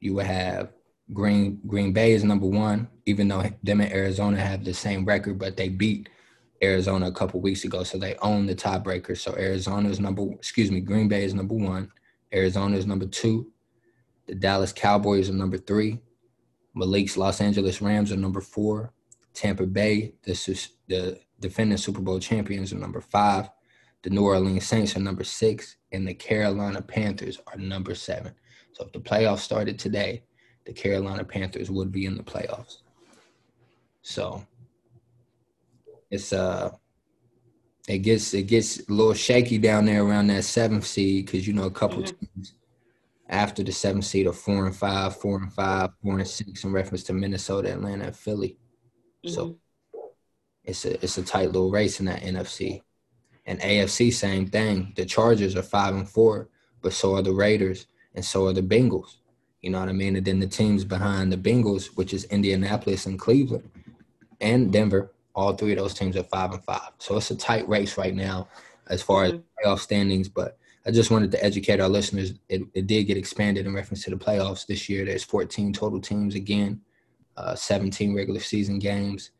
you would have Green Green Bay is number one, even though them and Arizona have the same record, but they beat Arizona a couple weeks ago, so they own the tiebreaker. So Arizona is number, excuse me, Green Bay is number one, Arizona is number two, the Dallas Cowboys are number three, Malik's Los Angeles Rams are number four, Tampa Bay, the the defending Super Bowl champions, are number five, the New Orleans Saints are number six, and the Carolina Panthers are number seven. So if the playoffs started today, the Carolina Panthers would be in the playoffs. So it's uh it gets it gets a little shaky down there around that seventh seed because you know a couple mm-hmm. teams after the seventh seed are four and five, four and five, four and six in reference to Minnesota, Atlanta, and Philly. Mm-hmm. So it's a it's a tight little race in that NFC. And AFC, same thing. The Chargers are five and four, but so are the Raiders and so are the Bengals. You know what I mean? And then the teams behind the Bengals, which is Indianapolis and Cleveland and Denver, all three of those teams are five and five. So it's a tight race right now as far mm-hmm. as playoff standings. But I just wanted to educate our listeners. It, it, did get expanded in reference to the playoffs this year. There's 14 total teams again, uh, 17 regular season games.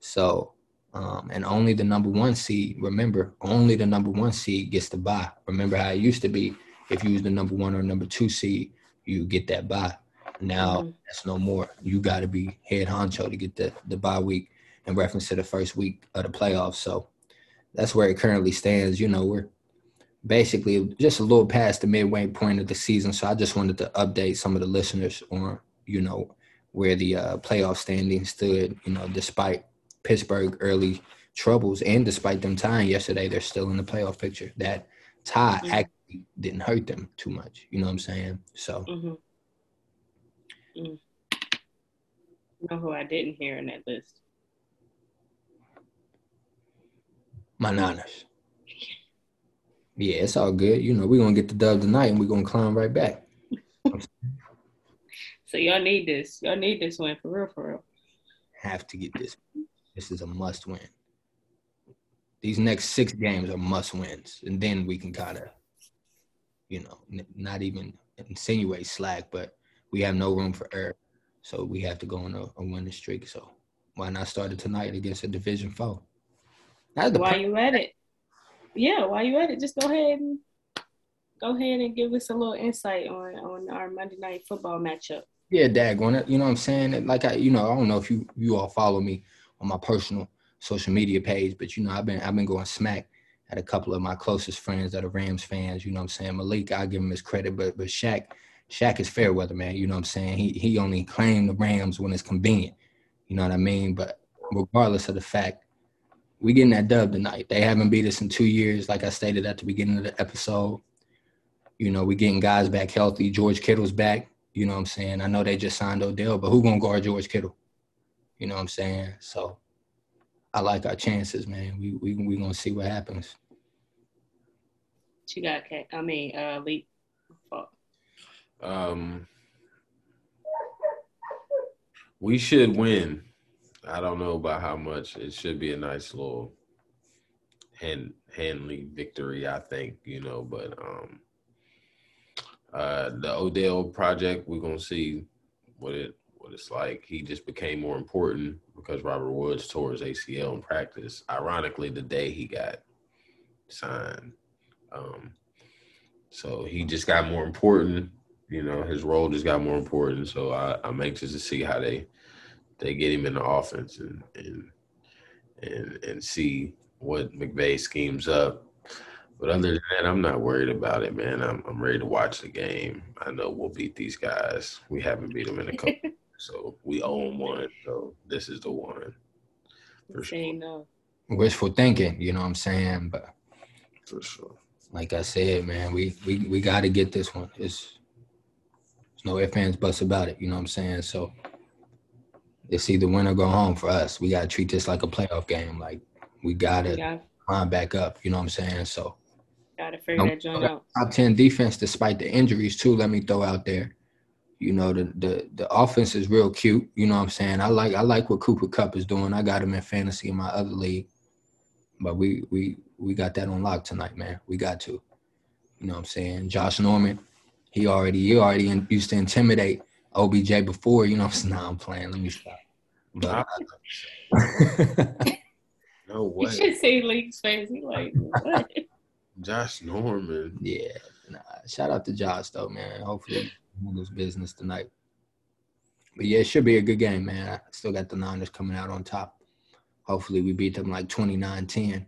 So, um, and only the number one seed, remember, only the number one seed gets the bye. Remember how it used to be if you was the number one or number two seed, you get that bye. Now mm-hmm. that's no more. You got to be head honcho to get the the bye week in reference to the first week of the playoffs. So that's where it currently stands. You know, we're basically just a little past the midway point of the season. So I just wanted to update some of the listeners on you know where the uh, playoff standing stood. You know, despite Pittsburgh early troubles and despite them tying yesterday, they're still in the playoff picture. That tie mm-hmm. actually didn't hurt them too much. You know what I'm saying? So. Mm-hmm. Mm. You know who I didn't hear in that list? My Niners. Yeah, it's all good. You know, we're gonna get the dub tonight and we're gonna climb right back. <laughs> so y'all need this. Y'all need this win for real, for real. Have to get this. This is a must win. These next six games are must wins, and then we can kind of you know, n- not even insinuate slack, but we have no room for error. So we have to go on a, a winning streak. So why not start it tonight against a division foe? Why you at it? Yeah, why you at it? Just go ahead and go ahead and give us a little insight on on our Monday night football matchup. Yeah, Dag, on it. You know what I'm saying? Like I, you know, I don't know if you you all follow me on my personal social media page, but you know, I've been I've been going smack at a couple of my closest friends that are Rams fans. You know what I'm saying? Malik, I give him his credit, but but Shaq, Shaq is fair weather man. You know what I'm saying? He he only claimed the Rams when it's convenient. You know what I mean? But regardless of the fact, we getting that dub tonight. They haven't beat us in two years, like I stated at the beginning of the episode. You know, we getting guys back healthy. George Kittle's back. You know what I'm saying? I know they just signed Odell, but who gonna guard George Kittle? You know what I'm saying? So I like our chances, man. We we we gonna see what happens. She got I mean, uh, Lee. Um, we should win. I don't know about how much. It should be a nice little hand handling victory, I think, you know, but um uh the Odell project, we're gonna see what it what it's like. He just became more important because Robert Woods tore his ACL in practice. Ironically, the day he got signed. Um, so he just got more important. You know, his role just got more important. So I, I'm anxious to see how they they get him in the offense and and and and see what McVay schemes up. But other than that, I'm not worried about it, man. I'm I'm ready to watch the game. I know we'll beat these guys. We haven't beat them in a couple, <laughs> so we own one. So this is the one. For sure. No. Wishful thinking, you know what I'm saying? But for sure like I said, man, we we we got to get this one. It's No ifs, ands, buts about it. You know what I'm saying? So it's either win or go home for us. We gotta treat this like a playoff game. Like we gotta Yeah, climb back up. You know what I'm saying? So gotta figure that joint out. top ten defense despite the injuries too. Let me throw out there. You know the the the offense is real cute. You know what I'm saying? I like I like what Cooper Kupp is doing. I got him in fantasy in my other league, but we we we got that on lock tonight, man. We got to. You know what I'm saying? Josh Norman, he already he already in, used to intimidate OBJ before. You know what I'm saying? Nah, I'm playing. Let me stop. But uh, <laughs> No way. You should see League's face. He like, what? Josh Norman. yeah, nah, shout out to Josh though, man. Hopefully he handles business tonight. But yeah, it should be a good game, man. I still got the Niners coming out on top. Hopefully we beat them like 29-10.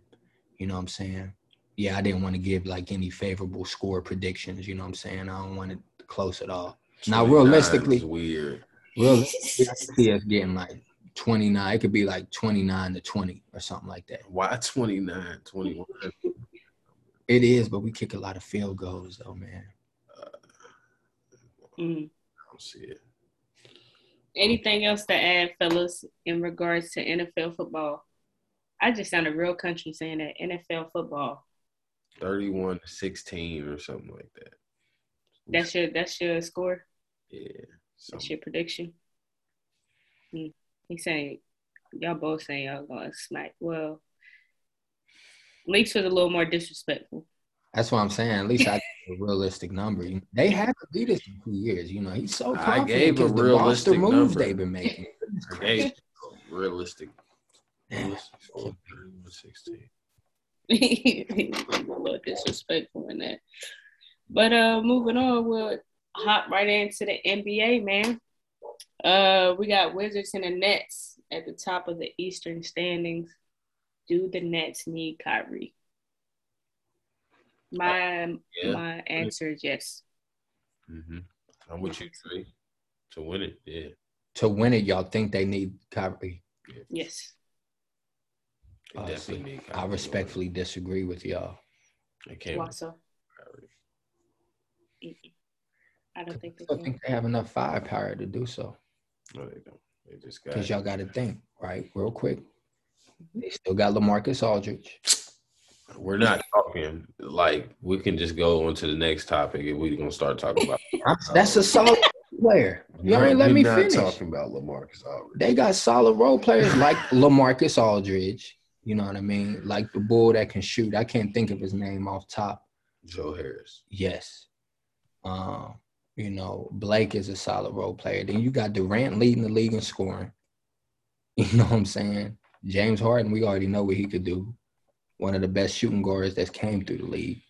You know what I'm saying? Yeah, I didn't want to give like any favorable score predictions. You know what I'm saying? I don't want it close at all. Now, realistically- is weird. Realistically, I see us getting like 29. It could be like 29 to 20 or something like that. Why 29, 21? It is, but we kick a lot of field goals though, man. Mm. I don't see it. Anything else to add, fellas, in regards to NFL football? I just sounded real country saying that NFL football. 31 to 16 or something like that. That's your that's your score. Yeah. That's your prediction. He saying y'all both saying y'all going to smack. Well, Leaks was a little more disrespectful. That's what I'm saying. At least I gave a realistic number. They haven't beat us in two years. You know, he's so I confident gave a because the realistic monster moves number. they've been making. <laughs> I realistic. realistic score, 31 to 16. <laughs> A little disrespectful in that. But uh moving on, we'll hop right into the NBA, man. Uh we got Wizards and the Nets at the top of the Eastern standings. Do the Nets need Kyrie? My Yeah. my answer is yes. hmm I'm with you, Trey. To win it, yeah. To win it, y'all think they need Kyrie. Yes. They Uh, definitely see, need I respectfully disagree with y'all. They can't Why win so? Kyrie. I don't think they still can. think they have enough firepower to do so. No, they don't. They just got Because y'all got to think, right? Real quick. They still got Lamarcus Aldridge. We're not talking like we can just go on to the next topic and we're gonna start talking about. <laughs> That's a solid player. You ain't let We're me not finish. talking about Lamarcus Aldridge. They got solid role players like <laughs> Lamarcus Aldridge. You know what I mean? Like the bull that can shoot. I can't think of his name off top. Joe Harris. Yes. Um, you know, Blake is a solid role player. Then you got Durant leading the league in scoring. <laughs> You know what I'm saying? James Harden, we already know what he could do. One of the best shooting guards that's came through the league.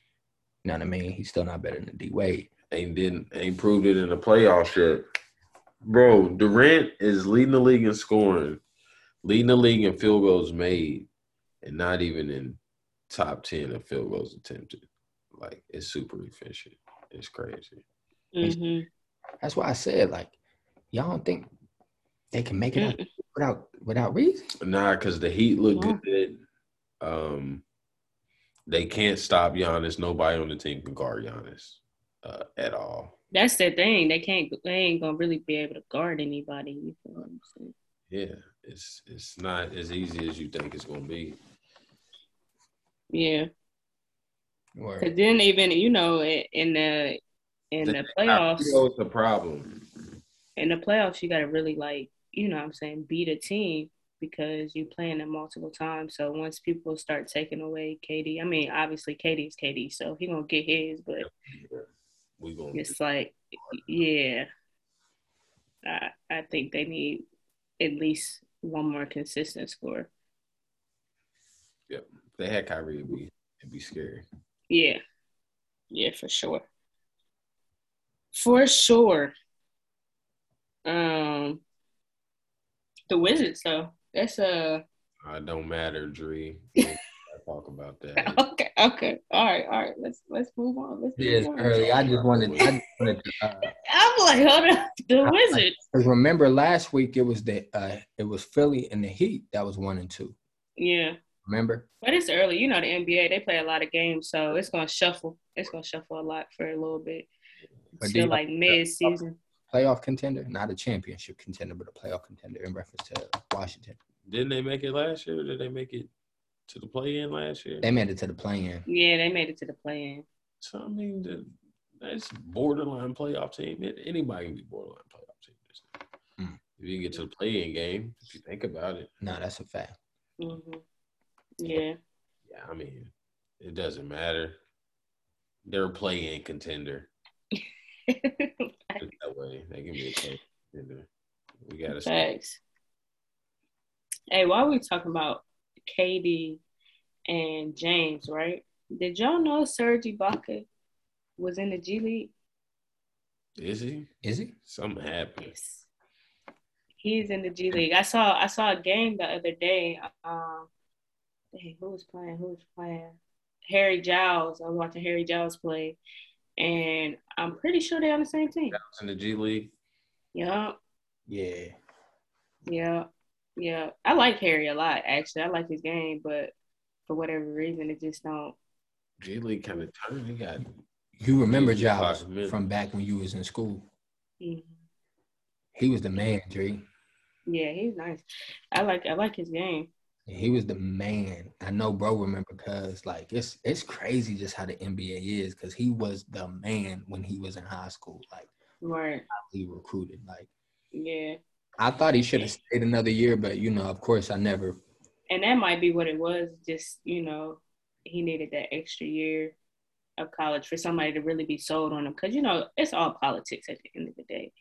You know what I mean? He's still not better than D Wade. Ain't didn't ain't proved it in the playoffs yet. Bro, Durant is leading the league in scoring, leading the league in field goals made, and not even in top ten of field goals attempted. Like it's super efficient. It's crazy. Hmm That's why I said, like, y'all don't think they can make it out without without reason? Nah, because the Heat look Yeah. good. Um, they can't stop Giannis. Nobody on the team can guard Giannis uh, at all. That's the thing. They can't. They ain't gonna really be able to guard anybody. You feel what I'm saying? Yeah, it's it's not as easy as you think it's gonna be. Yeah. Or Cause then even you know in in the in the playoffs You know what's the problem? in the playoffs you got to really like you know what I'm saying beat a team because you playing them multiple times. So once people start taking away KD, I mean obviously KD is KD, so he gonna get his, but We gonna it's like yeah, I I think they need at least one more consistent score. if they had Kyrie, it'd be it'd be scary. Yeah. Yeah, for sure. For sure. Um the Wizards though. That's uh Uh, it don't matter, Dre. We <laughs> talk about that. okay, okay. All right, all right. Let's let's move on. Let's it is move on. early. I just wanted, I just wanted to, uh, <laughs> I'm like, hold on. The Wizards. Because remember last week it was the uh it was Philly and the Heat that was one and two. Yeah. Remember? But it's early. You know the NBA, they play a lot of games, so it's gonna shuffle. It's gonna shuffle a lot for a little bit. But Still like mid season. playoff contender, not a championship contender, but a playoff contender in reference to Washington. Didn't they make it last year? Or did they make it to the play in last year? They made it to the play-in. Yeah, they made it to the play-in. So I mean, the, that's borderline playoff team. It, anybody can be borderline playoff team. this year. Mm. If you get to the play-in game, if you think about it, No, that's a fact. hmm Yeah. yeah, I mean, it doesn't matter. They're a play-in contender. Put that way, they can be a play contender. We gotta. Thanks. Hey, while we talking about KD and James, right? Did y'all know Serge Ibaka was in the G League? Is he? Is he? Something happened. Yes. He's in the G League. I saw I saw a game the other day. Um, dang, who was playing? Who was playing? Harry Giles. I was watching Harry Giles play, and I'm pretty sure they're on the same team. It's in the G League. Yup. Yeah. Yeah, yeah. I like Harry a lot. Actually, I like his game, but for whatever reason, it just don't. G League kind of turned. He got You remember Yeah, Giles from back when you was in school. Mhm. He was the man, Dre. Yeah, he's nice. I like I like his game. He was the man. I know, bro. Remember, cause like it's it's crazy just how the NBA is. Cause he was the man when he was in high school. Like Right. he recruited. Like Yeah, I thought he should have stayed another year, but you know, of course, I never. and that might be what it was. Just you know, he needed that extra year of college for somebody to really be sold on him, because you know it's all politics at the end of the day.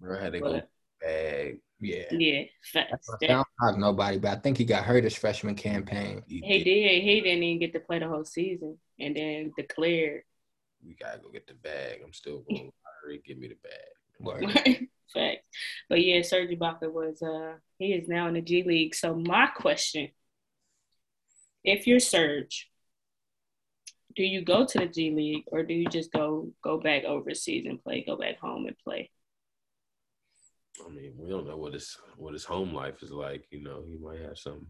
bro had to go bag. Yeah. yeah, facts. I don't knock nobody, but I think he got hurt his freshman campaign. He He did. did. He didn't even get to play the whole season, and then declared. We gotta go get the bag. I'm still going. Hurry, give me the bag. Word. <laughs> Facts. But yeah, Serge Ibaka was uh he is now in the G League. So my question, if you're Serge, do you go to the G League or do you just go go back overseas and play, go back home and play? I mean, we don't know what his what his home life is like. You know, he might have some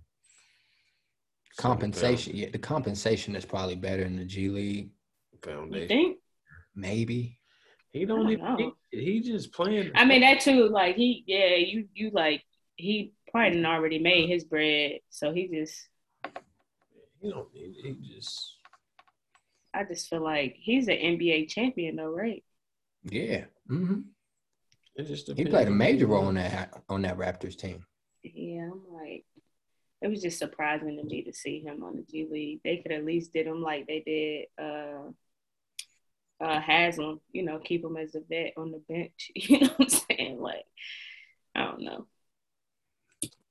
some Compensation. Yeah, the compensation is probably better in the G League. found- You Foundation. think? Maybe. He don't don't He, know. he just playing. I mean that too, like he yeah, you you like he probably already made his bread. So he just he don't. He, he just. I just feel like he's an NBA champion though, right? Yeah. hmm It just He played a major role on that on that Raptors team. Yeah, I'm like, it was just surprising to me to see him on the G League. They could at least did him like they did uh uh Haslem, you know, keep him as a vet on the bench. <laughs> You know what I'm saying? Like, I don't know.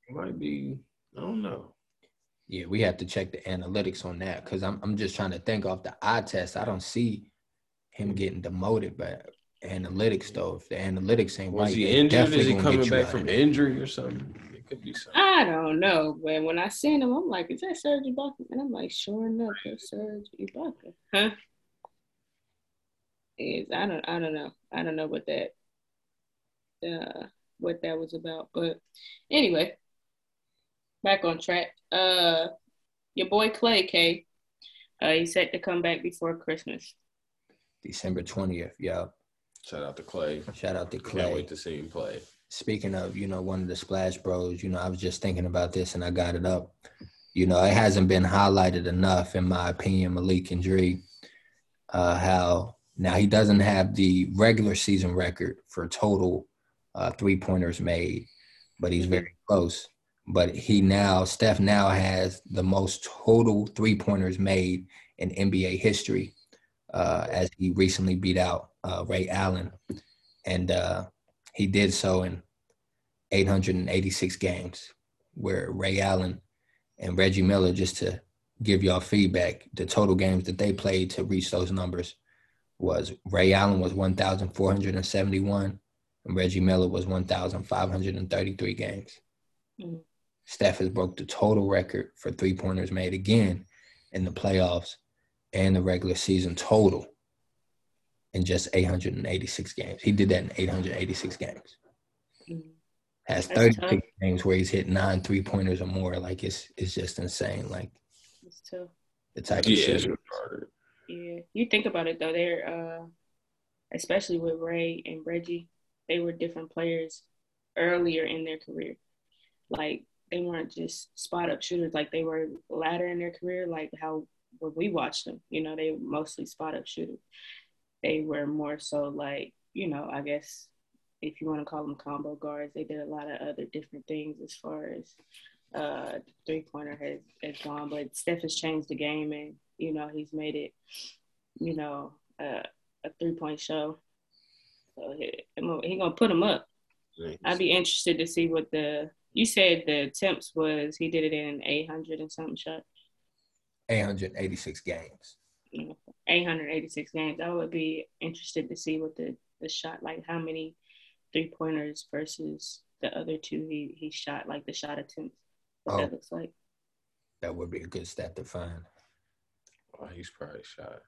Might be. I don't know. Yeah, we have to check the analytics on that because I'm I'm just trying to think off the eye test. I don't see him getting demoted, but analytics though, if the analytics ain't Was right, he injured? definitely Is he coming back from of injury or something? It could be something. I don't know, but when I seen him, I'm like, is that Serge Ibaka? And I'm like, sure enough, that's Serge Ibaka. Huh? Is I don't I don't know. I don't know what that uh what that was about. But anyway, back on track. Uh your boy Klay K. Uh he's set to come back before Christmas. December twentieth. Yeah. Shout out to Klay. Shout out to Klay. Can't wait to see him play. Speaking of, you know, one of the Splash Bros, you know, I was just thinking about this and I got it up. You know, it hasn't been highlighted enough, in my opinion, Malik and Dre, uh, how now he doesn't have the regular season record for total uh, three pointers made, but he's very close. But he now, Steph now has the most total three pointers made in NBA history, uh, as he recently beat out uh, Ray Allen. And uh, he did so in 886 games, where Ray Allen and Reggie Miller, just to give y'all feedback, the total games that they played to reach those numbers was Ray Allen was 1,471 and Reggie Miller was 1,533 games. Mhm. Steph has broke the total record for three pointers made again in the playoffs and the regular season total in just 886 games. He did that in 886 games. Mhm. Has That's 36 games where he's hit nine three pointers or more. Like it's it's just insane. Like It's tough. the type Yeah, of it's shit. Yeah. You think about it though, they're uh especially with Ray and Reggie, they were different players earlier in their career. Like they weren't just spot up shooters like they were later in their career, like how when we watched them, you know, they were mostly spot up shooters. They were more so like, you know, I guess if you want to call them combo guards, they did a lot of other different things as far as uh three pointer has, has gone. But Steph has changed the game and, you know, he's made it, you know, uh, a three point show. So he, he gonna put him up. Nice. I'd be interested to see what the you said the attempts was he did it in 800 and something shot. 886 games. 886 games. I would be interested to see what the the shot like how many three pointers versus the other two he he shot like the shot attempts. What oh, that looks like. That would be a good stat to find. Oh, he's probably shot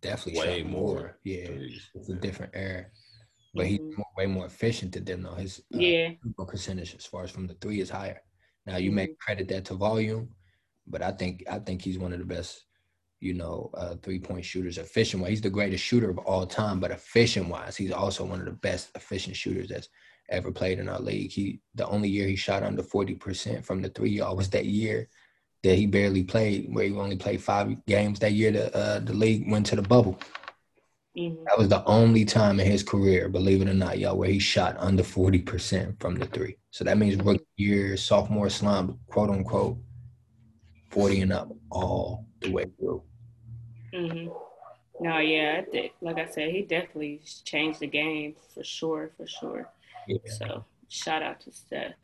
definitely way more. more. Yeah, it's a different era but he's mm-hmm. more, way more efficient than them though. His uh, yeah percentage as far as from the three is higher. Now you mm-hmm. may credit that to volume, but I think I think he's one of the best, you know, uh, three point shooters. Efficient wise, he's the greatest shooter of all time. But efficient wise, he's also one of the best efficient shooters that's ever played in our league. He the only year he shot under forty percent from the three y'all was that year that he barely played, where he only played five games that year. The uh, the league went to the bubble. Mm-hmm. That was the only time in his career, believe it or not, y'all, where he shot under 40% from the three. So that means rookie year, sophomore slump, quote unquote, 40 and up all the way through. Mm-hmm. No, yeah, like I said, he definitely changed the game for sure, for sure. Yeah. So shout out to Steph.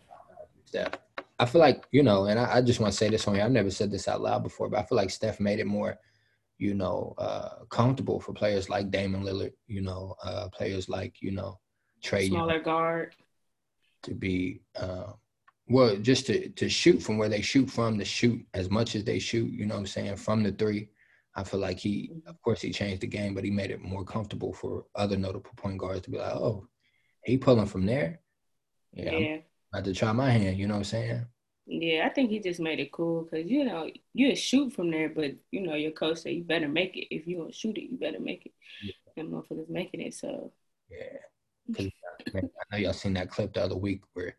Steph. I feel like, you know, and I, I just want to say this on here. I've never said this out loud before, but I feel like Steph made it more – you know, uh, comfortable for players like Damian Lillard, you know, uh, players like, you know, Trae. Smaller guard. To be, uh, well, just to, to shoot from where they shoot from, to shoot as much as they shoot, you know what I'm saying, from the three. I feel like he, of course, he changed the game, but he made it more comfortable for other notable point guards to be like, oh, he pulling from there. Yeah. yeah. I to try my hand, you know what I'm saying? Yeah, I think he just made it cool because you know you shoot from there, but you know your coach said you better make it. If you don't shoot it, you better make it. Yeah. And motherfuckers making it, so yeah. Cause I know y'all seen that clip the other week where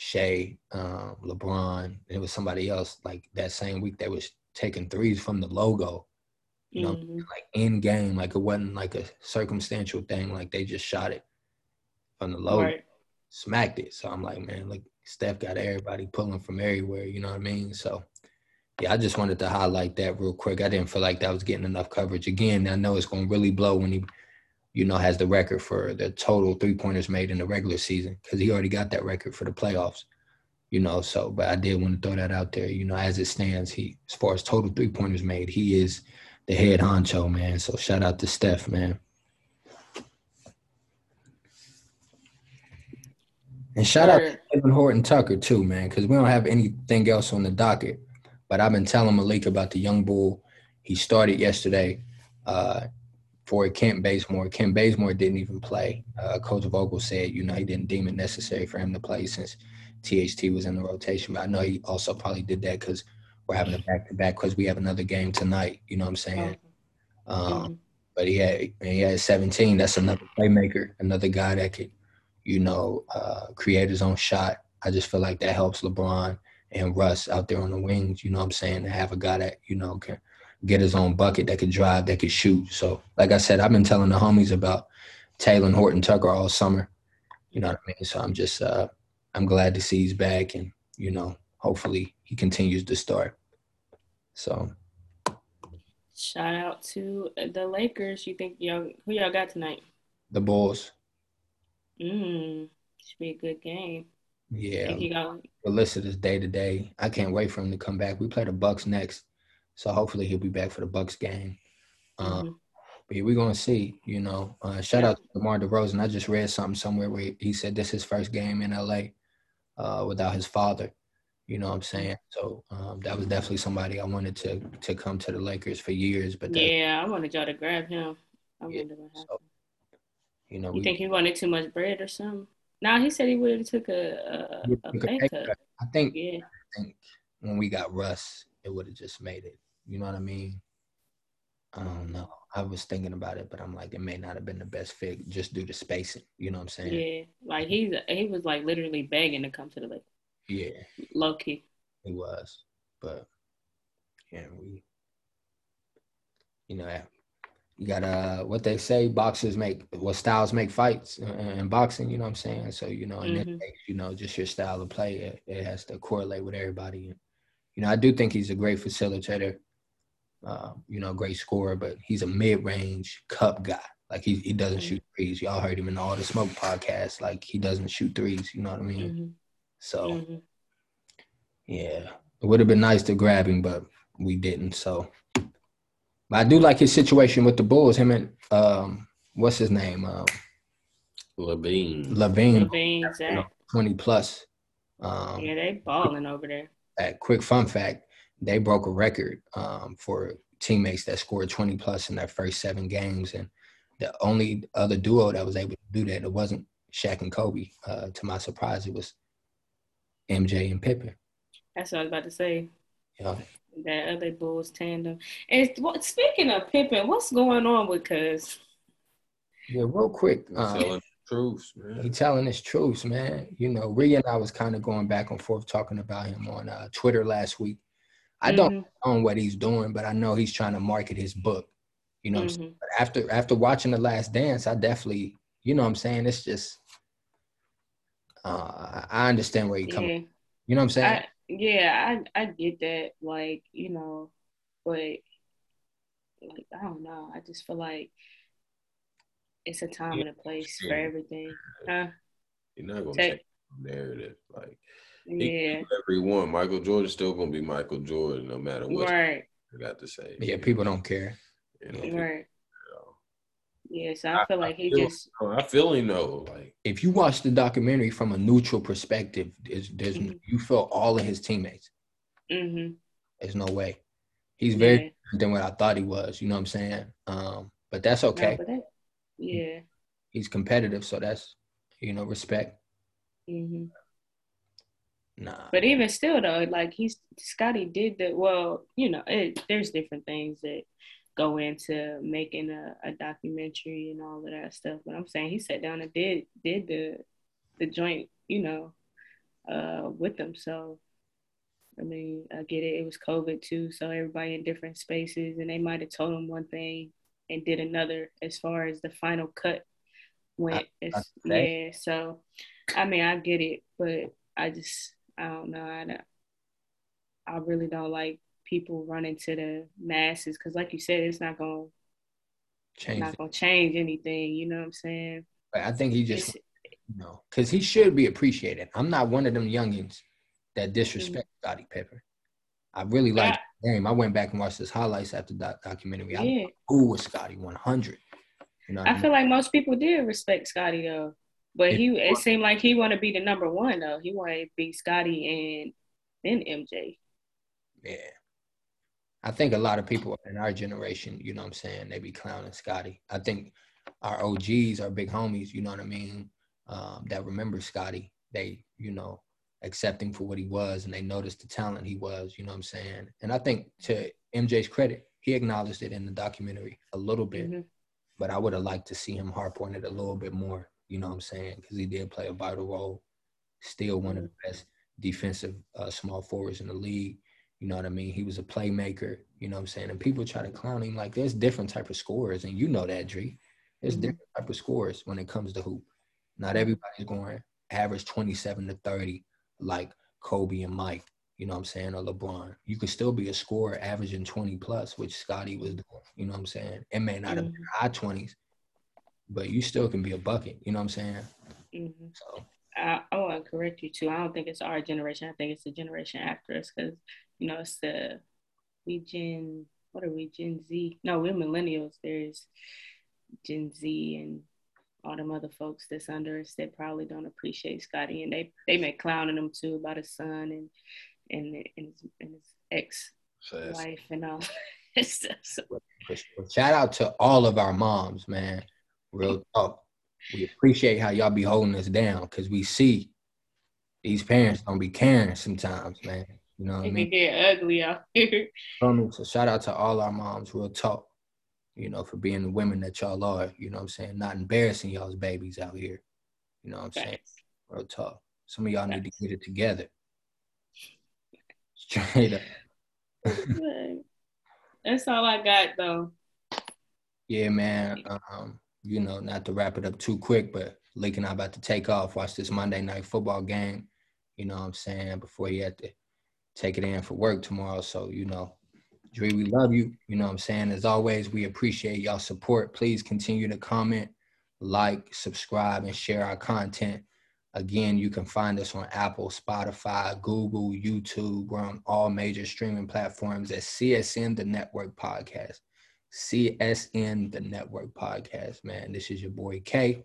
Shai, um, LeBron, it was somebody else like that same week they was taking threes from the logo. You know, mm-hmm. like in game, like it wasn't like a circumstantial thing. Like they just shot it from the logo, right. smacked it. So I'm like, man, like Steph got everybody pulling from everywhere, you know what I mean? So yeah, I just wanted to highlight that real quick. I didn't feel like that was getting enough coverage. Again, I know it's gonna really blow when he, you know, has the record for the total three pointers made in the regular season because he already got that record for the playoffs. You know, so but I did want to throw that out there. You know, as it stands, he as far as total three pointers made, he is the head honcho, man. So shout out to Steph, man. And shout out to Talen Horton Tucker too, man, because we don't have anything else on the docket. But I've been telling Malik about the young bull. He started yesterday uh, for Kent Bazemore. Kent Bazemore didn't even play. Uh, Coach Vogel said, you know, he didn't deem it necessary for him to play since THT was in the rotation. But I know he also probably did that because we're having a back to back because we have another game tonight. You know what I'm saying? Um, mm-hmm. But he had he had 17. That's another playmaker, another guy that could you know, uh, create his own shot. I just feel like that helps LeBron and Russ out there on the wings. You know what I'm saying? To have a guy that, you know, can get his own bucket, that could drive, that could shoot. So, like I said, I've been telling the homies about Talen Horton Tucker all summer. You know what I mean? So I'm just, uh, I'm glad to see he's back and, you know, hopefully he continues to start. So. Shout out to the Lakers. You think y'all, who y'all got tonight? The Bulls. Mm, should be a good game. Yeah. Alyssa is day to day. I can't wait for him to come back. We play the Bucks next, so hopefully he'll be back for the Bucks game. Um, mm-hmm. But we're gonna see. You know, uh, shout out to DeMar DeRozan. I just read something somewhere where he said this is his first game in LA uh, without his father. You know what I'm saying? So um, that was definitely somebody I wanted to to come to the Lakers for years. But that, yeah, I wanted y'all to grab him. I yeah, so, you know, you we, think he wanted too much bread or something? No, he said he would have took a, a, a pay cut. I think. Yeah. I think when we got Russ, it would have just made it. You know what I mean? I don't know. I was thinking about it, but I'm like, it may not have been the best fit just due to spacing. You know what I'm saying? Yeah, like he's he was like literally begging to come to the Lakers. Yeah, Low key. he was. But yeah, we, you know, you got to what they say, boxers make what styles make fights uh, in boxing. You know what I'm saying? So you know, in this Mhm. case, you know, just your style of play, it, it has to correlate with everybody. And you know, I do think he's a great facilitator. Uh, you know, great scorer, but he's a mid-range cup guy. Like he he doesn't shoot threes. Y'all heard him in all the smoke podcasts. Like he doesn't shoot threes. You know what I mean? Mhm. So. Mhm. Yeah, it would have been nice to grab him, but we didn't. So, but I do like his situation with the Bulls. Him and um, what's his name? Um, LaVine. LaVine, LaVine, Zach. twenty plus. Um, Yeah, they balling over there. a quick fun fact: they broke a record um, for teammates that scored twenty plus in their first seven games, and the only other duo that was able to do that it wasn't Shaq and Kobe. Uh, to my surprise, it was MJ and Pippen. That's what I was about to say. You know, That other Bulls tandem. And what, speaking of Pippen, what's going on with Cuz? yeah, real quick. Um, Telling the truth, He telling his truths, man. You know, Rhea and I was kind of going back and forth talking about him on uh, Twitter last week. I don't Mhm, know what he's doing, but I know he's trying to market his book. You know, what I'm saying? mhm. But after after watching the Last Dance, I definitely, you know, what I'm saying it's just, uh, I understand where he coming. Yeah. You know what I'm saying? I, yeah, I I get that. Like, you know, but like I don't know. I just feel like it's a time and a place for everything. Huh? You're not gonna Take- change the narrative. Like he Yeah. can do whatever he want. Michael Jordan's still gonna be Michael Jordan, no matter what Right. I got to say. yeah, people don't care. You know, people, Right. you know. Yeah. So I feel like he feel- just I feel him though. Like If you watch the documentary from a neutral perspective, there's, there's Mhm. you feel all of his teammates. hmm There's no way. He's very yeah. different than what I thought he was. You know what I'm saying? Um, but that's No, okay. but that, yeah. He's competitive, so that's you know respect. Hmm Nah, But even still, though, like he's Scottie did the well. You know, it, there's different things that go into making a, a documentary and all of that stuff. But I'm saying he sat down and did did the the joint, you know, uh, with them. So I mean, I get it. It was COVID too, so everybody in different spaces, and they might have told him one thing and did another as far as the final cut went. It's, say. yeah, so I mean, I get it, but I just I don't know. I don't, I really don't like people running to the masses because, like you said, it's not gonna change. not gonna change anything. You know what I'm saying? But I think he just It's- you know because he should be appreciated. I'm not one of them youngins that disrespect mm-hmm. Scottie Pippen. I really like I- the game. I went back and watched his highlights after that documentary. I yeah. who was Scottie 100. You know, what I mean? feel like most people did respect Scottie though, but he it seemed like he want to be the number one though. He wanted to be Scottie and then MJ. Yeah. I think a lot of people in our generation, you know what I'm saying, they be clowning Scottie. I think our OGs, our big homies, you know what I mean, um, that remember Scottie, they, you know, accept him for what he was and they noticed the talent he was, you know what I'm saying? And I think to MJ's credit, he acknowledged it in the documentary a little bit, Mhm. but I would have liked to see him harp on it a little bit more, you know what I'm saying? Because he did play a vital role, still one of the best defensive uh, small forwards in the league. You know what I mean? He was a playmaker. You know what I'm saying? And people try to clown him like there's different type of scorers, and you know that, Dre. There's Mhm. different type of scorers when it comes to hoop. Not everybody's going average 27 to 30 like Kobe and Mike. You know what I'm saying? Or LeBron. You could still be a scorer averaging 20 plus, which Scottie was doing. You know what I'm saying? It may not have been high 20s, but you still can be a bucket. You know what I'm saying? Mhm. So I, I want to correct you too. I don't think it's our generation. I think it's the generation after us because you know it's the we Gen. What are we? Gen Z? No, we're millennials. There's Gen Z and all them other folks that's under us that probably don't appreciate Scottie, and they they make clowning him too about his son and and and his, and his ex wife and all <laughs> that stuff. So, Shout out to all of our moms, man. Real talk. We appreciate how y'all be holding us down because we see these parents don't be caring sometimes, man. You know what I mean? get ugly out here. So shout out to all our moms, real talk. you know, for being the women that y'all are, you know what I'm saying? Not embarrassing y'all's babies out here. You know what I'm Thanks. saying? Real talk. Some of y'all Thanks. need to get it together. Straight up. <laughs> That's all I got though. Yeah, man. Um, you know, not to wrap it up too quick, but Lake and I about to take off, watch this Monday night football game, you know what I'm saying, before he had to take it in for work tomorrow. So, you know, Dre, we love you. You know what I'm saying? As always, we appreciate y'all support. Please continue to comment, like, subscribe, and share our content. Again, you can find us on Apple, Spotify, Google, YouTube. We're on all major streaming platforms at CSN The Network Podcast. CSN The Network Podcast, man. This is your boy K.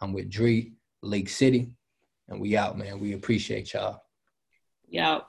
I'm with Dre, Lake City, and we out, man. We appreciate y'all. Y'all.